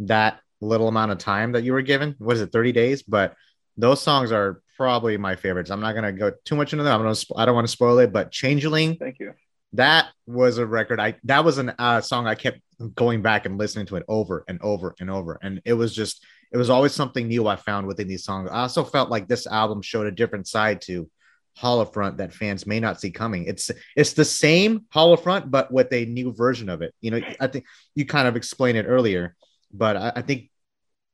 that little amount of time that you were given. What is it 30 days? But those songs are probably my favorites. I'm not gonna go too much into them. I'm gonna i don't want to spoil it but changeling thank you. that was a record. I that was an uh, song i kept going back and listening to it over and over and over. And it was just it was always something new I found within these songs. I also felt like this album showed a different side to Hollowfront that fans may not see coming. It's it's the same Hollowfront, but with a new version of it. You know, I think you kind of explained it earlier, but I, I think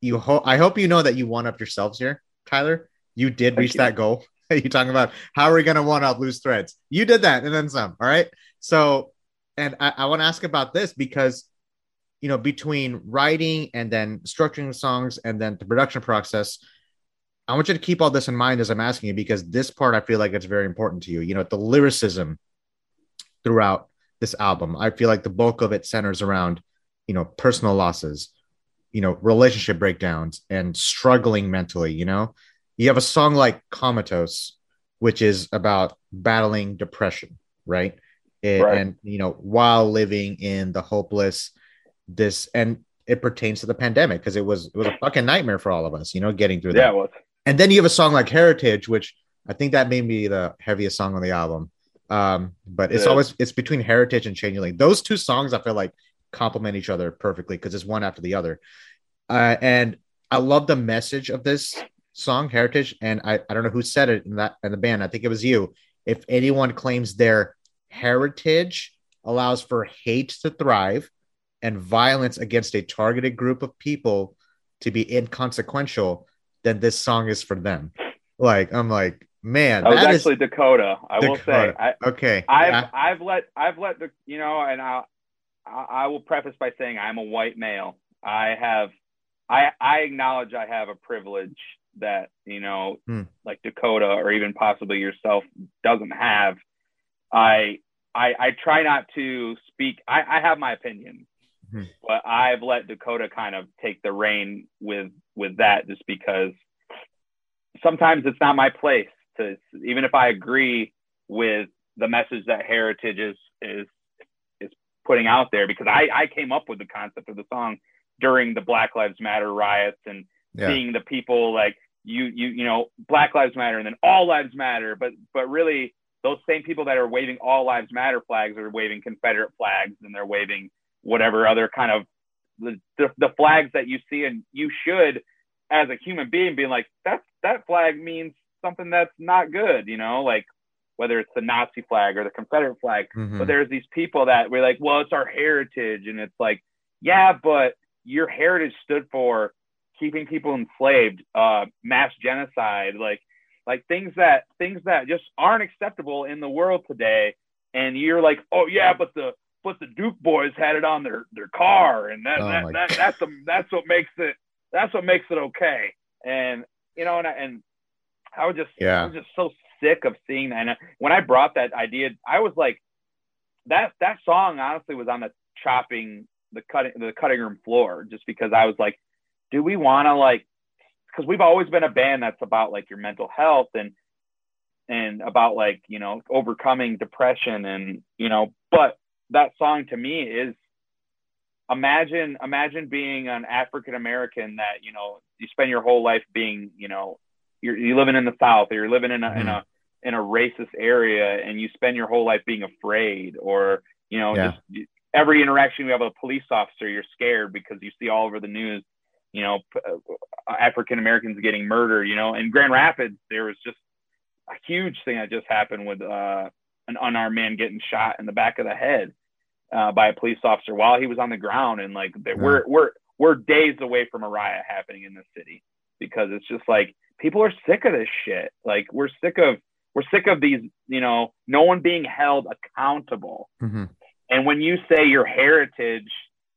you hope I hope you know that you one up yourselves here, Tyler. You did reach you. that goal. <laughs> you talking about how are we gonna one up loose threads? You did that and then some. All right. So, and I, I want to ask about this because you know between writing and then structuring the songs and then the production process i want you to keep all this in mind as i'm asking you because this part i feel like it's very important to you you know the lyricism throughout this album i feel like the bulk of it centers around you know personal losses you know relationship breakdowns and struggling mentally you know you have a song like comatose which is about battling depression right, it, right. and you know while living in the hopeless this and it pertains to the pandemic because it was it was a fucking nightmare for all of us, you know, getting through that. Yeah, and then you have a song like Heritage, which I think that may be the heaviest song on the album. Um, but it's yeah. always it's between Heritage and Changeling. Those two songs I feel like complement each other perfectly because it's one after the other. Uh, and I love the message of this song, Heritage. And I, I don't know who said it in that in the band. I think it was you. If anyone claims their heritage allows for hate to thrive and violence against a targeted group of people to be inconsequential, then this song is for them. Like, I'm like, Man, that was that is actually Dakota. I will say, I, okay. I've Yeah. I've let I've let the you know, and I I I will preface by saying I'm a white male. I have I I acknowledge I have a privilege that you know, Hmm. like Dakota or even possibly yourself doesn't have. I I I try not to speak. I I have my opinion, Hmm. but I've let Dakota kind of take the reign with with that just because sometimes it's not my place to even if I agree with the message that heritage is is putting out there because I I came up with the concept of the song during the Black Lives Matter riots and Yeah. seeing the people like you you you know Black Lives Matter and then All Lives Matter but but really those same people that are waving All Lives Matter flags are waving Confederate flags and they're waving whatever other kind of the, the, the flags that you see and you should as a human being being like that's that flag means something that's not good you know like whether it's the nazi flag or the confederate flag Mhm. but there's these people that we're like well it's our heritage and it's like yeah but your heritage stood for keeping people enslaved uh mass genocide like like things that things that just aren't acceptable in the world today and you're like oh yeah but the but the duke boys had it on their their car and that, Oh that, that God. that's the, that's what makes it that's what makes it okay and you know and I, and I was just Yeah. I was just so sick of seeing that. And uh, when I brought that idea I was like that that song honestly was on the chopping the cutting the cutting room floor just because I was like do we want to like because we've always been a band that's about like your mental health and and about like you know overcoming depression and you know but that song to me is imagine imagine being an African American that you know you spend your whole life being you know you're you living in the South or you're living in a in mm-hmm. a in a racist area and you spend your whole life being afraid or you know Yeah. just every interaction you have with a police officer you're scared because you see all over the news you know uh, African Americans getting murdered you know. In Grand Rapids there was just a huge thing that just happened with uh, an unarmed man getting shot in the back of the head uh, by a police officer while he was on the ground. And like that we're we're we're days away from a riot happening in this city because it's just like people are sick of this shit. Like we're sick of we're sick of these you know no one being held accountable. Mhm. and when you say your heritage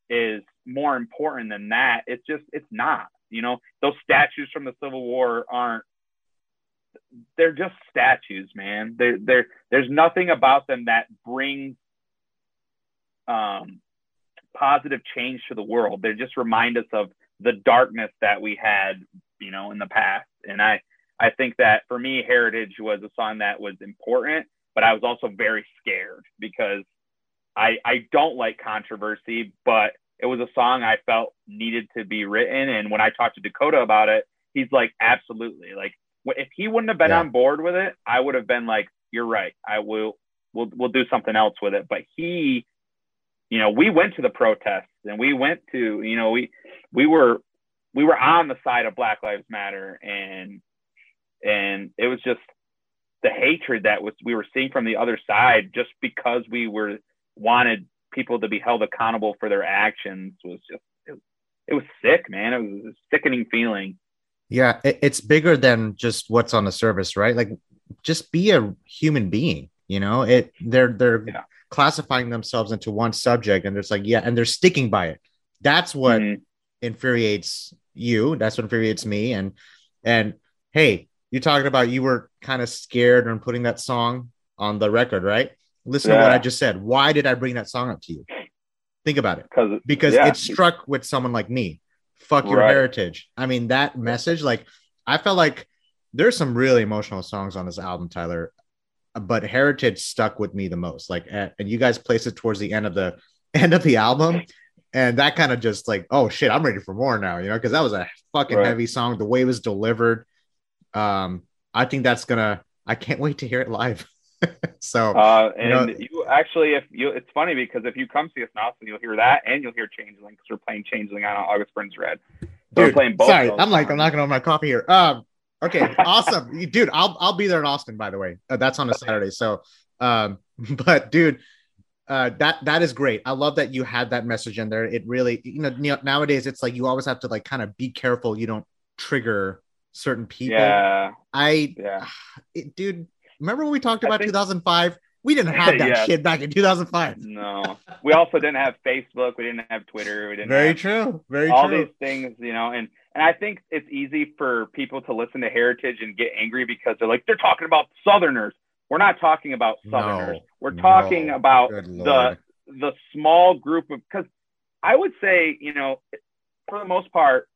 is more important than that it's just it's not you know? Those statues from the civil war aren't they're just statues man. They're, they're there's nothing about them that brings um positive change to the world. They just remind us of the darkness that we had you know in the past. And i i think that for me heritage was a song that was important but i was also very scared because i i don't like controversy but it was a song i felt needed to be written. And when i talked to dakota about it he's like absolutely. Like if he wouldn't have been Yeah. on board with it i would have been like you're right. I will we'll we'll do something else with it. But he you know we went to the protests and we went to you know we we were we were on the side of black lives matter and and it was just the hatred that was we were seeing from the other side just because we were wanted people to be held accountable for their actions was just it, it was sick man it was a sickening feeling Yeah, it, it's bigger than just what's on the surface, right? Like, just be a human being. You know, it. They're they're Yeah. classifying themselves into one subject, and it's like, yeah, and they're sticking by it. That's what Mhm. infuriates you. That's what infuriates me. And and hey, you talking about you were kind of scared when putting that song on the record, right? Listen to what I just said. Why did I bring that song up to you? Think about it because because Yeah. it struck with someone like me. Fuck your Right. heritage. I mean, that message, like, I felt like there's some really emotional songs on this album, Tyler, but heritage stuck with me the most. Like, and and you guys placed it towards the end of the <laughs> end of the album, and that kind of just like, oh shit, I'm ready for more now, you know, because that was a fucking Right. heavy song. The way it was delivered, um, I think that's gonna. I can't wait to hear it live. <laughs> so Uh, You know- and you, actually, if you, it's funny because if you come see us in Austin, you'll hear that and you'll hear Changeling because we're playing Changeling on August Burns Red. So we're Dude, playing both. sorry, I'm like I'm songs. knocking on my coffee here. Um, okay, awesome, <laughs> dude. I'll I'll be there in Austin, by the way. Uh, that's on a Saturday. So, um, <laughs> but dude, uh, that that is great. I love that you had that message in there. It really, you know, nowadays it's like you always have to like kind of be careful you don't trigger certain people. Yeah. I, Yeah. <sighs> it- dude, remember when we talked about think- 2005? We didn't <laughs> have that Yeah. shit back in 2005. No. We also didn't have Facebook. We didn't have Twitter. We didn't Very have true. Very true. all true. these things, you know, and and I think it's easy for people to listen to Heritage and get angry because they're like they're talking about Southerners. We're not talking about Southerners. No, We're talking no. about the the small group of because I would say, you know, for the most part,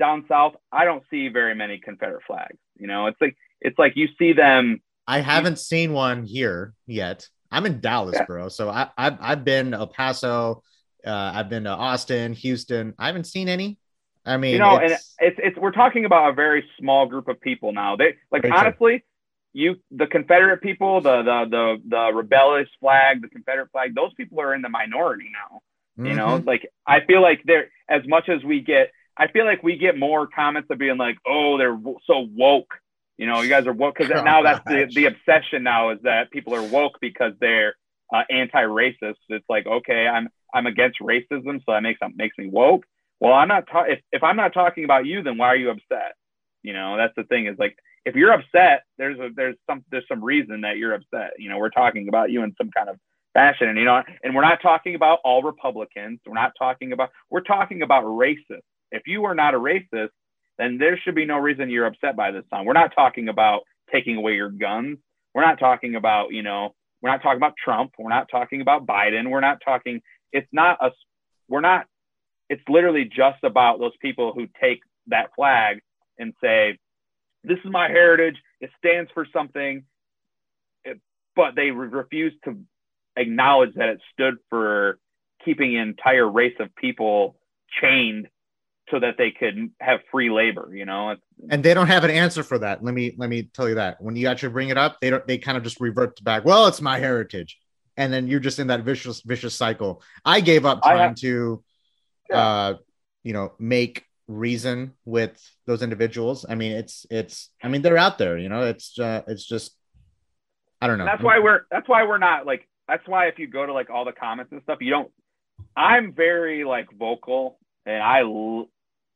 down south, I don't see very many Confederate flags. You know, it's like it's like you see them. I haven't seen one here yet. I'm in Dallas, Yeah. bro. So I, I've I've been El Paso, uh, I've been to Austin, Houston. I haven't seen any. I mean, You know, and it's- it's it's we're talking about a very small group of people now. They like Very true. honestly, you the Confederate people, the the the the rebellious flag, the Confederate flag, those people are in the minority now. You know, Mhm. like I feel like they're as much as we get, I feel like we get more comments of being like, "Oh, they're so woke." You know, you guys are woke because Oh, now that's the the obsession now is that people are woke because they're uh, anti-racist. It's like, okay, I'm I'm against racism, so that makes makes me woke. Well, I'm not ta- if if I'm not talking about you, then why are you upset? You know, that's the thing is like if you're upset, there's a there's some there's some reason that you're upset. You know, we're talking about you in some kind of fashion, and you know, and we're not talking about all Republicans. We're not talking about we're talking about racists. If you are not a racist, then there should be no reason you're upset by this song. We're not talking about taking away your guns. We're not talking about you know we're not talking about Trump. We're not talking about Biden. We're not talking. It's not us. We're not. It's literally just about those people who take that flag and say, "This is my heritage. It stands for something," It- but they re- refuse to acknowledge that it stood for keeping an entire race of people chained so that they could have free labor. You know, and they don't have an answer for that. Let me let me tell you that when you actually bring it up, they don't. They kind of just revert to back. Well, it's my heritage, and then you're just in that vicious vicious cycle. I gave up trying have- to, Yeah. uh, you know, make reason with those individuals. I mean, it's it's. I mean, they're out there. You know, it's uh, it's just. I don't know. And that's why we're that's why we're not like that's why if you go to like all the comments and stuff, you don't. I'm very like vocal, and I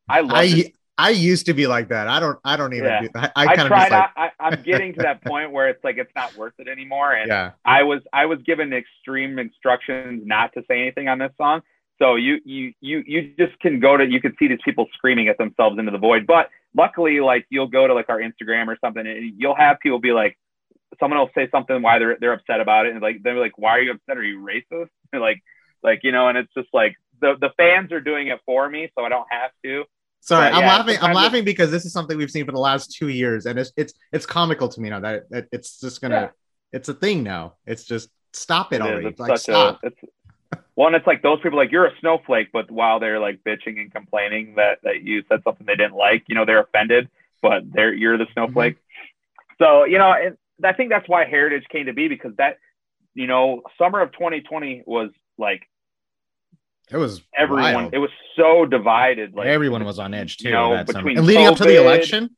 I love I this I used to be like that. I don't. I don't even. Yeah. Do, I, I kind of try just like. not. I, I'm getting to that point where it's like it's not worth it anymore. And Yeah. I was I was given extreme instructions not to say anything on this song. So you you you you just can go to you can see these people screaming at themselves into the void. But luckily, like you'll go to like our Instagram or something, and you'll have people be like, someone will say something why they're they're upset about it, and like they're like, why are you upset? Are you racist? And <laughs> like like you know, and it's just like the the fans are doing it for me, so I don't have to. Sorry, But I'm yeah, laughing. I'm sometimes laughing because this is something we've seen for the last two years, and it's it's it's comical to me now that, that it's just gonna Yeah. it's a thing now. It's just stop it, It is. already. It's like such stop. a it's one. It's like those people like you're a snowflake, but while they're like bitching and complaining that that you said something they didn't like, you know, they're offended, but they're you're the snowflake. Mm-hmm. So you know, and I think that's why Heritage came to be because that you know, summer of 2020 was like it was everyone. wild. It was so divided. Like everyone was on edge too. you know, that between and leading up to the election.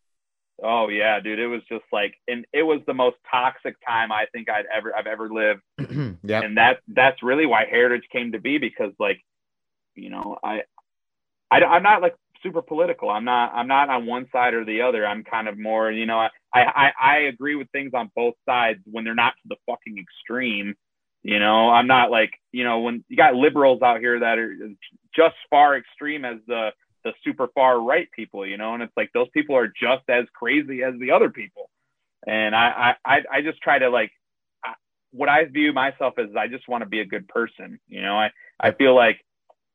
Oh yeah, dude. It was just like, and it was the most toxic time I think I'd ever I've ever lived. <clears throat> yeah, and that that's really why heritage came to be because like you know I, I i'm not like super political i'm not i'm not on one side or the other i'm kind of more you know i i i agree with things on both sides when they're not to the fucking extreme you know i'm not like you know when you got liberals out here that are just far extreme as the the super far right people you know and it's like those people are just as crazy as the other people and i i i just try to like what I view myself as I just want to be a good person. You know, I, I feel like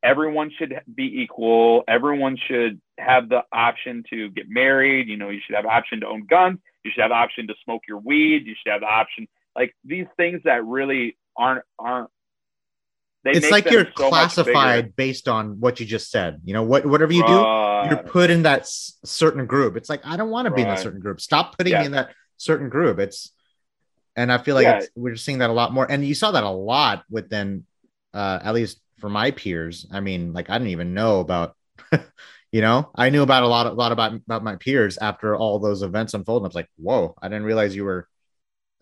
everyone should be equal. Everyone should have the option to get married. You know, you should have option to own guns. You should have option to smoke your weed. You should have the option like these things that really aren't aren't. They it's like you're so classified based on what you just said. You know, what whatever you do, you're put in that s- certain group. It's like I don't want to be in that certain group. Stop putting Yeah. me in that certain group. It's and I feel like Yeah. it's, we're seeing that a lot more. And you saw that a lot within, uh, at least for my peers. I mean, like I didn't even know about, <laughs> you know, I knew about a lot, a lot about about my peers after all those events unfolded. I was like, whoa, I didn't realize you were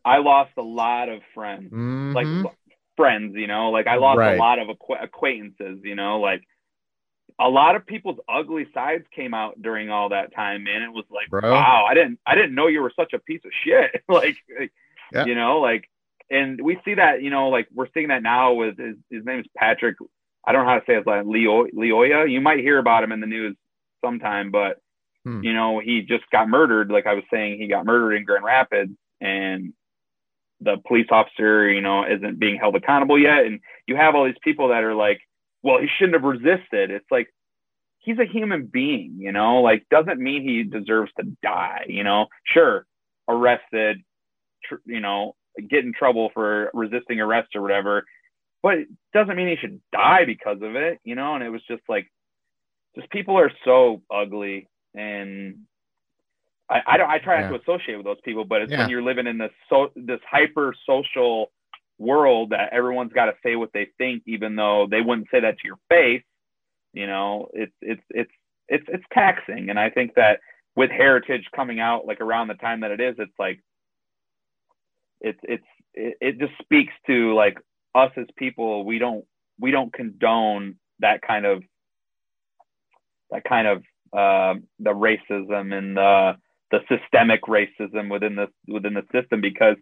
I lost a lot of friends. Mhm. like friends, you know, like I lost Right. a lot of acqu- acquaintances, you know, like a lot of people's ugly sides came out during all that time, man. It was like, Bro. wow, I didn't, I didn't know you were such a piece of shit. <laughs> like, like, Yeah. you know, like, and we see that, you know, like we're seeing that now with his, his name is Patrick. I don't know how to say his last Leo, Lyoya. You might hear about him in the news sometime, but Hmm. you know, he just got murdered. Like I was saying, he got murdered in Grand Rapids, and the police officer, you know, isn't being held accountable yet. And you have all these people that are like, well, he shouldn't have resisted. It's like he's a human being, you know, like doesn't mean he deserves to die, you know. Sure, arrested, tr- you know, get in trouble for resisting arrest or whatever, but it doesn't mean he should die because of it, you know. And it was just like, just people are so ugly, and I, I don't. I try not Yeah. to associate with those people, but it's Yeah. when you're living in this so this hyper social world that everyone's got to say what they think, even though they wouldn't say that to your face. You know, it's it's it's it's it's taxing, and I think that with heritage coming out like around the time that it is, it's like it's it's it, it just speaks to like us as people. We don't we don't condone that kind of that kind of uh, the racism and the the systemic racism within the within the system because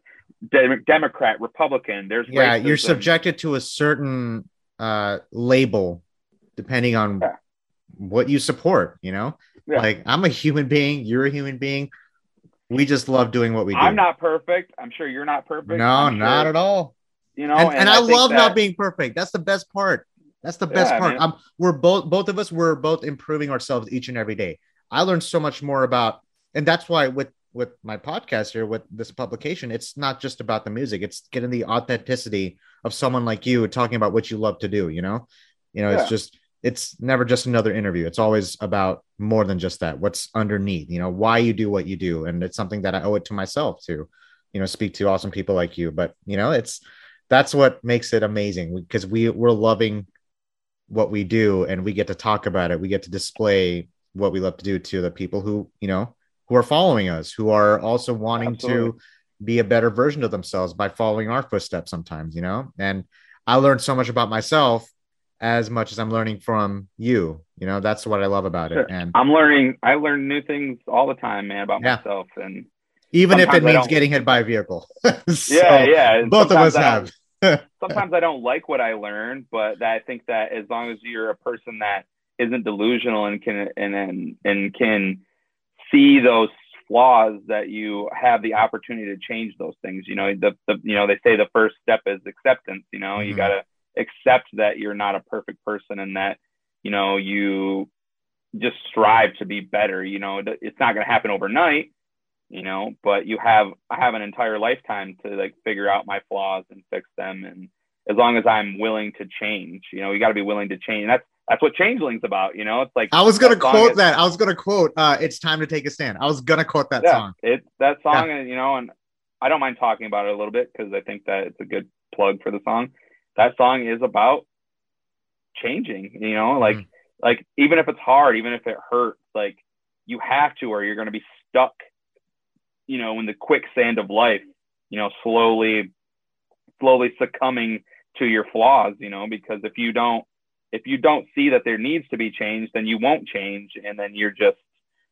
de- Democrat, Republican, there's yeah you're subjected to a certain uh label depending on Yeah. what you support you know Yeah. like i'm a human being you're a human being we just love doing what we do I'm not perfect. I'm sure you're not perfect. no I'm not sure, at all You know, and, and, I, think love not being perfect that's the best part that's the best Yeah, part man. um we're both both of us we're both improving ourselves each and every day i learned so much more about and that's why with with my podcast here with this publication it's not just about the music it's getting the authenticity of someone like you talking about what you love to do you know? You know Yeah. it's just it's never just another interview. It's always about more than just that what's underneath you know why you do what you do. And it's something that i owe it to myself to you know speak to awesome people like you. But you know it's that's what makes it amazing because we we're loving what we do and we get to talk about it. We get to display what we love to do to the people who you know who are following us who are also wanting to be a better version of themselves by following our footsteps sometimes you know and i learned so much about myself as much as i'm learning from you you know that's what i love about it and I'm learning. I learn new things all the time, man, about Yeah. myself. And even if it means getting hit by a vehicle <laughs> So, yeah, yeah. both of sometimes us I have <laughs> sometimes I don't like what I learn, but I think that as long as you're a person that isn't delusional and can and and, and can see those flaws that you have the opportunity to change those things. You know the, the you know they say the first step is acceptance you know you Mhm. got to accept that you're not a perfect person and that you know you just strive to be better you know it's not going to happen overnight you know but you have i have an entire lifetime to like figure out my flaws and fix them. And as long as i'm willing to change you know you got to be willing to change. And that's that's what changeling's about you know it's like i was gonna that quote is- that i was gonna quote uh it's time to take a stand i was gonna quote that yeah, song It that song, and you know, and I don't mind talking about it a little bit because I think that it's a good plug for the song. That song is about changing. You know, like Mhm. like even if it's hard, even if it hurts, like you have to, or you're going to be stuck. You know, in the quicksand of life. You know, slowly, slowly succumbing to your flaws. You know, because if you don't, if you don't see that there needs to be change, then you won't change, and then you're just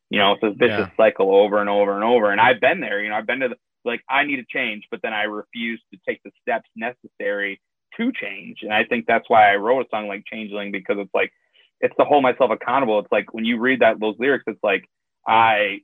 you know, it's a vicious Yeah. cycle over and over and over. And I've been there, you know, I've been to the, like, I need to change, but then I refuse to take the steps necessary to change. And I think that's why I wrote a song like Changeling because it's like, it's to hold myself accountable. It's like when you read that, those lyrics, it's like, I,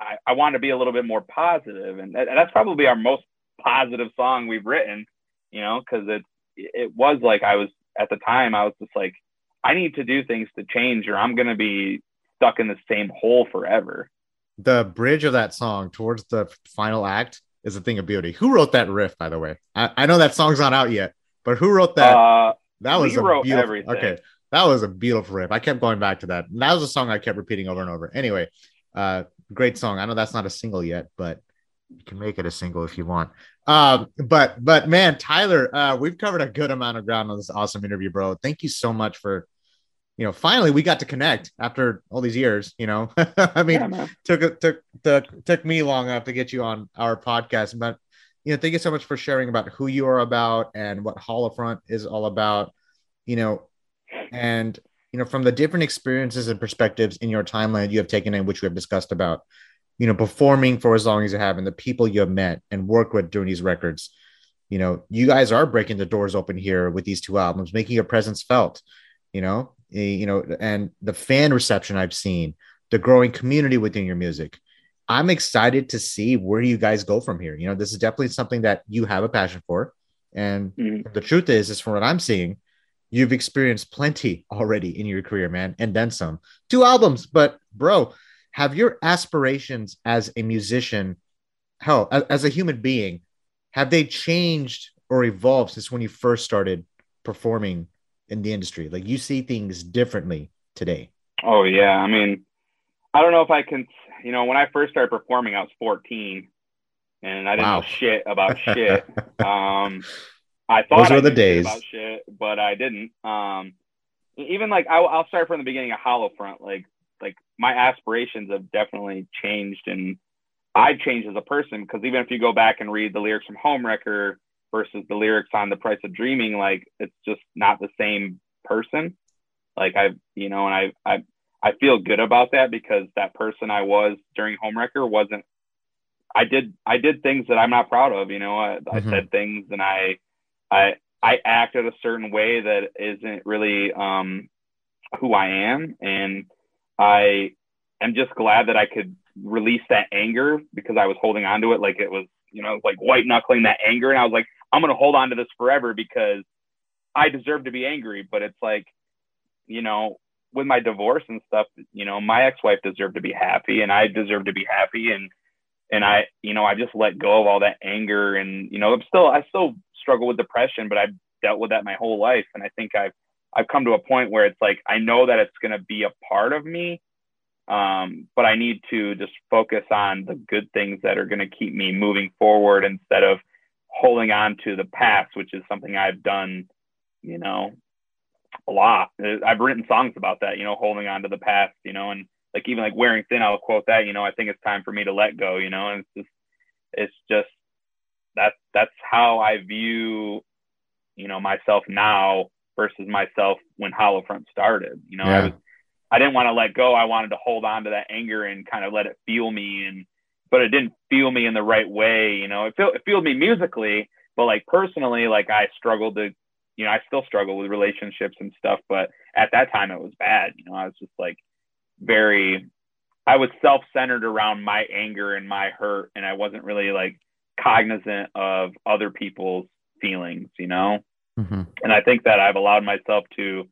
I, I want to be a little bit more positive. And, that, and that's probably our most positive song we've written, you know, cause it, it was like, I was at the time, I was just like, I need to do things to change or I'm going to be stuck in the same hole forever. the bridge of that song towards the final act is a thing of beauty. Who wrote that riff, by the way? I, I know that song's not out yet, but who wrote that? uh, that was a wrote beautiful. everything. Okay, that was a beautiful riff. I kept going back to that. And that was a song I kept repeating over and over. Anyway, uh, great song. I know that's not a single yet, but you can make it a single if you want. Um, but but man, Tyler, uh, we've covered a good amount of ground on this awesome interview, bro. Thank you so much for. You know, finally we got to connect after all these years. You know, <laughs> I mean, yeah, took took took took me long enough to get you on our podcast but you know thank you so much for sharing about who you are about and what Hollowfront is all about you know and you know, from the different experiences and perspectives in your timeline you have taken in, which we have discussed about, you know, performing for as long as you have and the people you have met and worked with during these records, you know, you guys are breaking the doors open here with these two albums, making your presence felt, you know, you know, and the fan reception I've seen, the growing community within your music. I'm excited to see where you guys go from here. You know, this is definitely something that you have a passion for. And mm-hmm. the truth is, is from what I'm seeing, you've experienced plenty already in your career, man, and then some. Two albums, but bro, have your aspirations as a musician, hell, as, a human being, have they changed or evolved since when you first started performing in the industry? Like you see things differently today. Oh yeah, I mean, I don't know if I can. You know, when I first started performing, I was 14, and I didn't wow. know shit about shit. <laughs> um, I thought those were the days about shit, but I didn't. Um, even like I, will start from the beginning of Hollowfront. Like, like my aspirations have definitely changed, and I've changed as a person because even if you go back and read the lyrics from Homewrecker versus the lyrics on The Price of Dreaming, like it's just not the same person. Like I, you know, and I, I, I feel good about that because that person I was during Homewrecker wasn't. I did, I did things that I'm not proud of. You know, I, mm-hmm. I said things and I, I, I act in a certain way that isn't really um, who I am, and I am just glad that I could release that anger because I was holding on to it like it was, you know, like white knuckling that anger. And I was like, I'm going to hold on to this forever because I deserve to be angry. But it's like, you know, with my divorce and stuff, you know, my ex-wife deserved to be happy and I deserve to be happy. And, and I, you know, I just let go of all that anger and, you know, I'm still, I still struggle with depression, but I've dealt with that my whole life. And I think I've, I've come to a point where it's like, I know that it's going to be a part of me um, but I need to just focus on the good things that are going to keep me moving forward instead of holding on to the past, which is something I've done, you know, a lot. I've written songs about that, you know, holding on to the past, you know, and like even like wearing thin, I'll quote that, you know, I think it's time for me to let go, you know, and it's just, it's just, that's, that's how I view, you know, myself now versus myself when Hollowfront started, you know, yeah. I was, I didn't want to let go. I wanted to hold on to that anger and kind of let it feel me. And, but it didn't feel me in the right way. You know, it felt, it fueled me musically, but like personally, like I struggled to, you know, I still struggle with relationships and stuff, but at that time it was bad. You know, I was just like very, I was self-centered around my anger and my hurt. And I wasn't really like cognizant of other people's feelings, you know? Mm-hmm. And I think that I've allowed myself to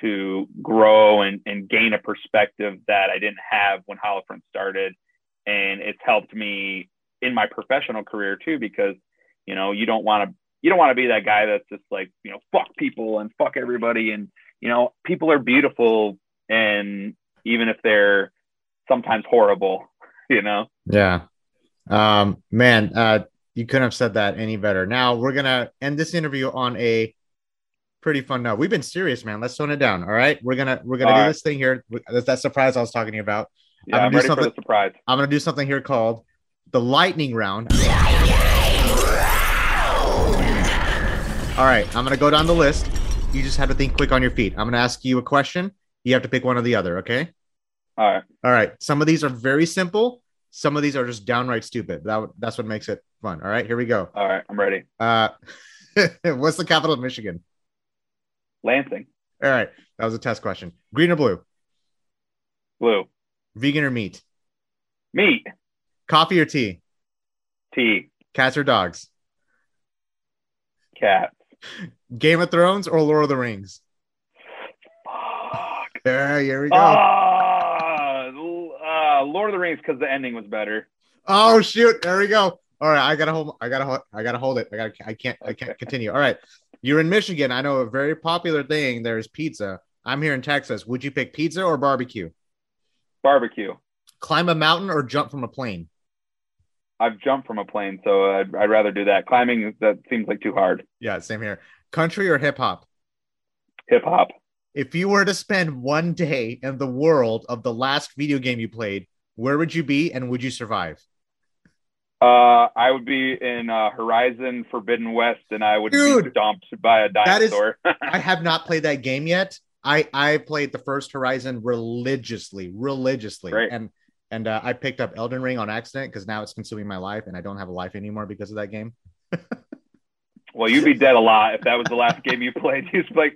to grow and, and gain a perspective that I didn't have when Hollowfront started. And it's helped me in my professional career too, because, you know, you don't want to, you don't want to be that guy that's just like, you know, fuck people and fuck everybody. And, you know, people are beautiful. And even if they're sometimes horrible, <laughs> you know? Yeah. Um, man, uh, you couldn't have said that any better. Now we're going to end this interview on a pretty fun note. We've been serious, man. Let's tone it down. All right, we're gonna we're gonna all do right. this thing here. That's that surprise I was talking to you about. Yeah, I'm, I'm ready for the surprise. I'm gonna do something here called the lightning round. All right, I'm gonna go down the list. You just have to think quick on your feet. I'm gonna ask you a question. You have to pick one or the other. Okay. All right. All right. Some of these are very simple. Some of these are just downright stupid. That that's what makes it fun. All right. Here we go. All right. I'm ready. Uh, <laughs> what's the capital of Michigan? Lansing. All right. That was a test question. Green or blue? Blue. Vegan or meat? Meat. Coffee or tea? Tea. Cats or dogs? Cats. Game of Thrones or Lord of the Rings? Fuck. Yeah, here we go. Uh, Lord of the Rings because the ending was better. Oh shoot! There we go. All right, I gotta hold. I gotta. Hold, I gotta hold it. I gotta. I can't. I can't continue. All right. You're in Michigan. I know a very popular thing. There's pizza. I'm here in Texas. Would you pick pizza or barbecue? Barbecue. Climb a mountain or jump from a plane? I've jumped from a plane, so I'd, I'd rather do that. Climbing that seems like too hard. Yeah, same here. Country or hip hop? Hip hop. If you were to spend one day in the world of the last video game you played, where would you be and would you survive? Uh, I would be in uh, Horizon Forbidden West, and I would Dude, be dumped by a dinosaur. <laughs> I have not played that game yet. I I played the first Horizon religiously, religiously, Great. and and uh, I picked up Elden Ring on accident because now it's consuming my life, and I don't have a life anymore because of that game. <laughs> Well, you'd be dead a lot if that was the last game you played. <laughs> You'd be like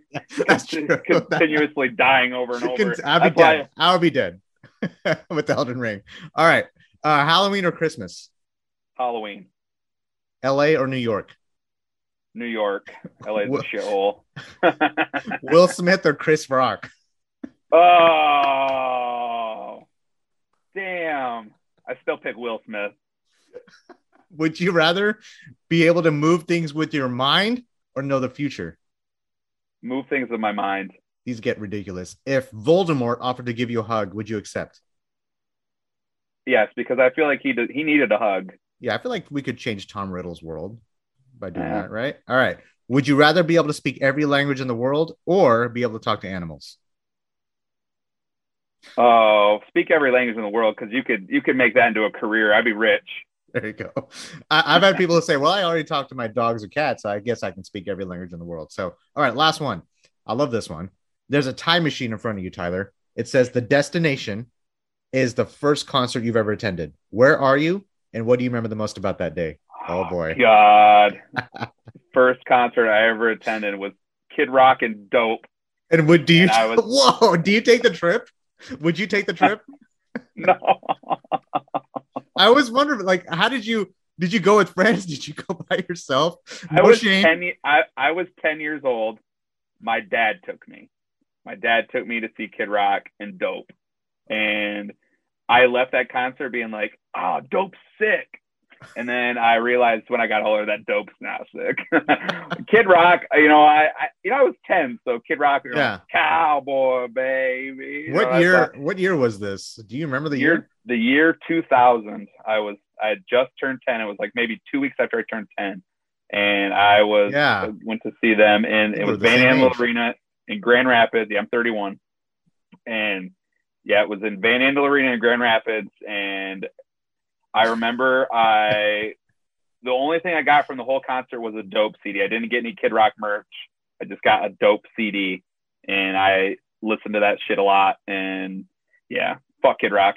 That's true. continuously dying over and over. I'll be That's why- dead. I'll be dead <laughs> with the Elden Ring. All right, uh, Halloween or Christmas? Halloween, L.A. or New York? New York, LA's Wha- a shithole. <laughs> Will Smith or Chris Rock? oh, damn! I still pick Will Smith. Would you rather be able to move things with your mind or know the future? Move things in my mind. These get ridiculous. If Voldemort offered to give you a hug, would you accept? Yes, because I feel like he did, he needed a hug. Yeah, I feel like we could change Tom Riddle's world by doing Yeah. that, right? All right. Would you rather be able to speak every language in the world or be able to talk to animals? Oh, speak every language in the world because you could you could make that into a career. I'd be rich. There you go. I, I've had people say, well, I already talked to my dogs or cats. So I guess I can speak every language in the world. So, all right, last one. I love this one. There's a time machine in front of you, Tyler. It says the destination is the first concert you've ever attended. Where are you? And what do you remember the most about that day? Oh, oh boy. God. <laughs> First concert I ever attended was Kid Rock and Dope. And would do you? I was- <laughs> Whoa! Do you take the trip? Would you take the trip? <laughs> No, I always wondered, like, how did you? Did you go with friends? Did you go by yourself? I was shame. ten. I I was ten years old. My dad took me. My dad took me to see Kid Rock and Dope, and I left that concert being like, "Oh, Dope's sick." And then I realized when I got older that Dope's not sick. <laughs> Kid Rock, you know, I, I you know I was ten, so Kid Rock, know, Yeah. cowboy baby. You What I year? thought- What year was this? Do you remember the year? year the year 2000 i was i had just turned 10 it was like maybe two weeks after i turned 10 and i was Yeah. I went to see them and it was van andel arena in grand rapids yeah i'm 31 and yeah it was in van andel arena in grand rapids. And i remember i the only thing i got from the whole concert was a dope cd i didn't get any kid rock merch. I just got a dope cd and i listened to that shit a lot. And yeah fuck kid rock.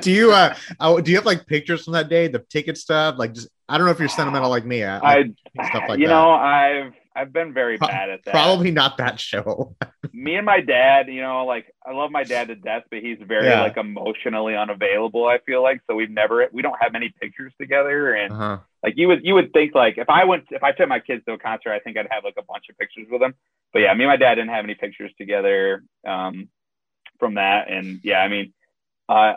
Do you uh do you have like pictures from that day the ticket stuff? Like just i don't know if you're sentimental like me. I, I, like stuff like you that. know, I've I've been very bad at that. probably not that show <laughs> me and my dad. You know, like I love my dad to death, but he's very Yeah. like emotionally unavailable. I feel like so we've never we don't have many pictures together, and uh-huh. like you would you would think like if I went if I took my kids to a concert, I think I'd have like a bunch of pictures with them. But yeah, me and my dad didn't have any pictures together um, from that, and yeah, I mean, uh,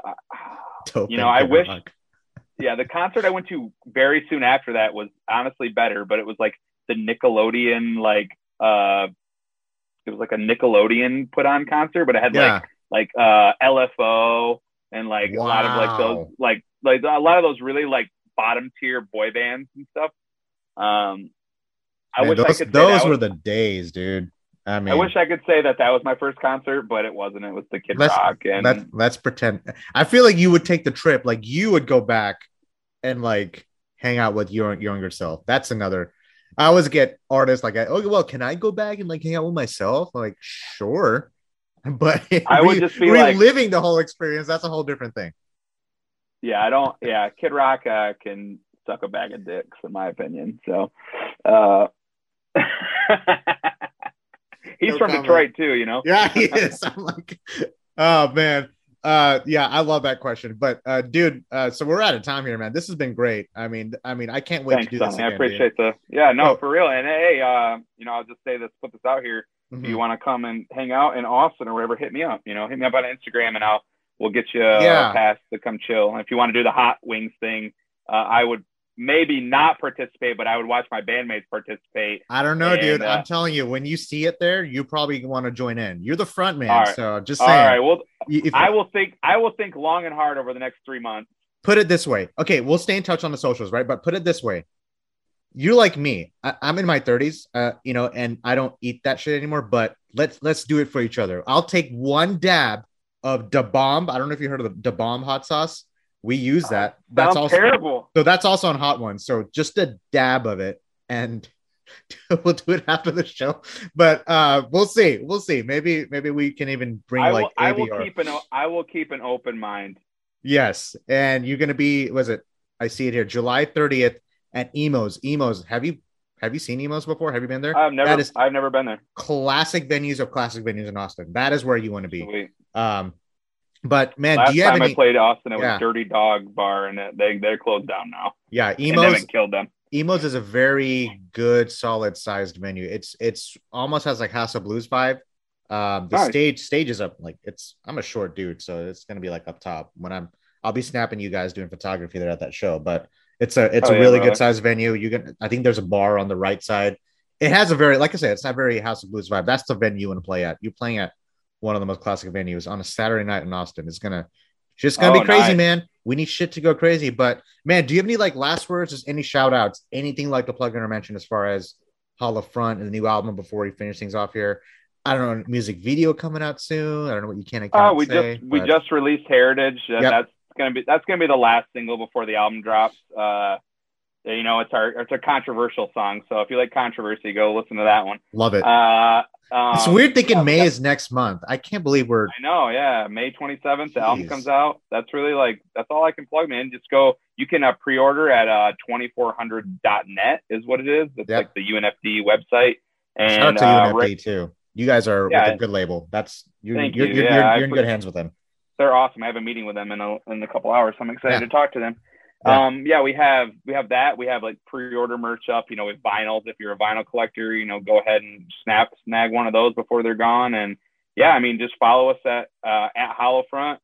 Dope You know, I wish- Rock. yeah, the concert I went to very soon after that was honestly better, but it was like the Nickelodeon like uh it was like a Nickelodeon put on concert, but it had yeah. like like uh LFO and like a lot of like those like like a lot of those really like bottom tier boy bands and stuff. Um I Man, wish those, I could say those were was, the days dude. I mean I wish I could say that that was my first concert, but it wasn't. It was the Kid Let's- Rock and let's let's pretend. I feel like you would take the trip. Like you would go back and like hang out with your younger self. That's another i always get artists like oh well can i go back and like hang out with myself I'm like sure <laughs> but <laughs> I would re- just be like- reliving the whole experience that's a whole different thing yeah, I don't. Yeah, Kid Rock uh, can suck a bag of dicks, in my opinion. So, uh, <laughs> he's No from comment. Detroit too. You know. yeah he is i'm like oh man uh yeah i love that question but uh dude uh so we're out of time here man this has been great i mean i mean i can't wait Thanks, to do this Sonny. I again, dude. appreciate the. Yeah, no, Oh. for real. And hey, uh, you know, I'll just say this, put this out here. Mhm. If you want to come and hang out in Austin or wherever, hit me up. You know, hit me up on Instagram, and I'll we'll get you Yeah. a pass to come chill. And if you want to do the hot wings thing, uh, I would maybe not participate, but I would watch my bandmates participate. I don't know, And, dude. uh, I'm telling you, when you see it there, you probably want to join in. You're the front man, All right. so just All saying. right, well, if- I will think. I will think long and hard over the next three months. put it this way. Okay, we'll stay in touch on the socials, right? But put it this way. You're like me. I, I'm in my 30s, uh, you know, and I don't eat that shit anymore. But let's let's do it for each other. I'll take one dab of Da Bomb. I don't know if you heard of the Da Bomb hot sauce. We use that. That's also terrible. so that's also on Hot Ones. So just a dab of it, and <laughs> we'll do it after the show. But uh, we'll see. We'll see. Maybe maybe we can even bring I like will, I will keep an I will keep an open mind. Yes, and you're gonna be. Was it? I see it here. July 30th at Emos. Emos. Have you have you seen Emos before? Have you been there? I've never That is- I've never been there. Classic venues of classic venues in Austin. That is where you want to be. Sweet. Um, but man, Last do you have time any? I played Austin, it was Dirty Dog Bar, and it, they they're closed down now. yeah, Emos. killed them. Emos is a very good, solid sized venue. It's it's almost has like House of Blues vibe. Um, the Nice. stage stage is up like it's. I'm a short dude, so it's gonna be like up top when I'm. I'll be snapping you guys doing photography there at that show, but it's a it's Oh, a yeah, really brother. good sized venue. You can I think there's a bar on the right side. It has a very like I said, it's not very House of Blues vibe. That's the venue you want to play at. You're playing at one of the most classic venues on a Saturday night in Austin. It's gonna just gonna Oh, be crazy, nice. man. We need shit to go crazy. But man, do you have any like last words? Just any shout outs, anything like to plug in or mention as far as Hollowfront and the new album before we finish things off here? I don't know, music video coming out soon. I don't know what you can and Oh, we say, just we just released Heritage. and Yep. That's gonna be that's gonna be the last single before the album drops. Uh, you know, it's our it's a controversial song. So if you like controversy, go listen to that one. love it. Uh, it's um, weird thinking yeah, May is next month. I can't believe we're I know, yeah. May 27th, the album comes out. That's really like, that's all I can plug, man. Just go, you can uh, pre order at uh, 2400.net, is what it is. It's Yep. like the UNFD website. shout out And to uh, UNFD Rick- too. You guys are Yeah. with a good label. That's you're you're, you. you're, Yeah, you're, you're in good hands with them. they're awesome. I have a meeting with them in a, in a couple hours. So I'm excited to talk to them. Yeah. Um, yeah, we have we have that. We have like pre-order merch up. You know, with vinyls. If you're a vinyl collector, you know, go ahead and snap snag one of those before they're gone. And yeah, I mean, just follow us at uh, at Hollowfront,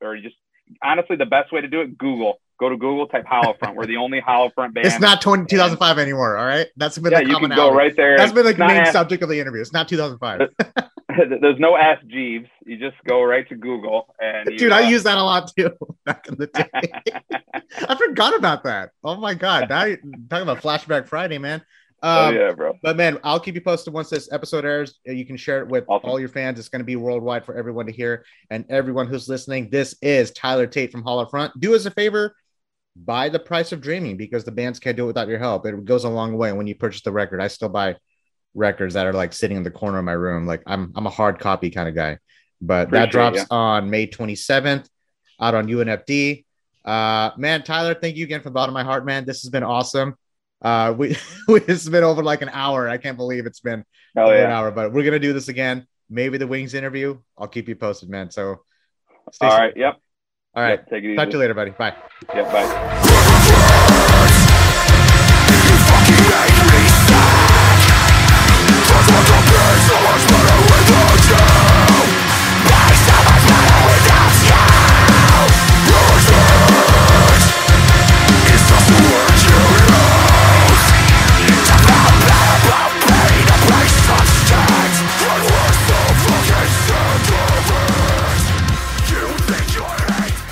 or just honestly, the best way to do it, Google. Go to Google, type Hollowfront. We're the only Hollowfront band. It's not 20, 2005 anymore. All right, that's been Yeah, the you can go right there. That's been like the main Ask- subject of the interview. It's not 2005. <laughs> There's no Ask Jeeves. You just go right to Google and you, Dude, I uh, use that a lot too <laughs> back in the day. <laughs> I forgot about that. Oh my god! Now you're talking about Flashback Friday, man. oh Um, yeah, bro. But man, I'll keep you posted once this episode airs. Uh, You can share it with Awesome. all your fans. It's going to be worldwide for everyone to hear and everyone who's listening. This is Tyler Tate from Hollowfront. Do us a favor, buy the price of dreaming because the bands can't do it without your help. It goes a long way when you purchase the record. I still buy records that are like sitting in the corner of my room. Like I'm I'm a hard copy kind of guy. But that drops ya. on May 27th out on UNFD. Uh man, Tyler, thank you again from the bottom of my heart, man. This has been awesome. Uh we <laughs> it's been over like an hour. I can't believe it's been Oh over an hour, but we're gonna do this again. Maybe the wings interview. I'll keep you posted, man. So stay All safe. right. Yep. All right. Yep, take it easy. Talk to you later, buddy. Bye. Yep. Bye.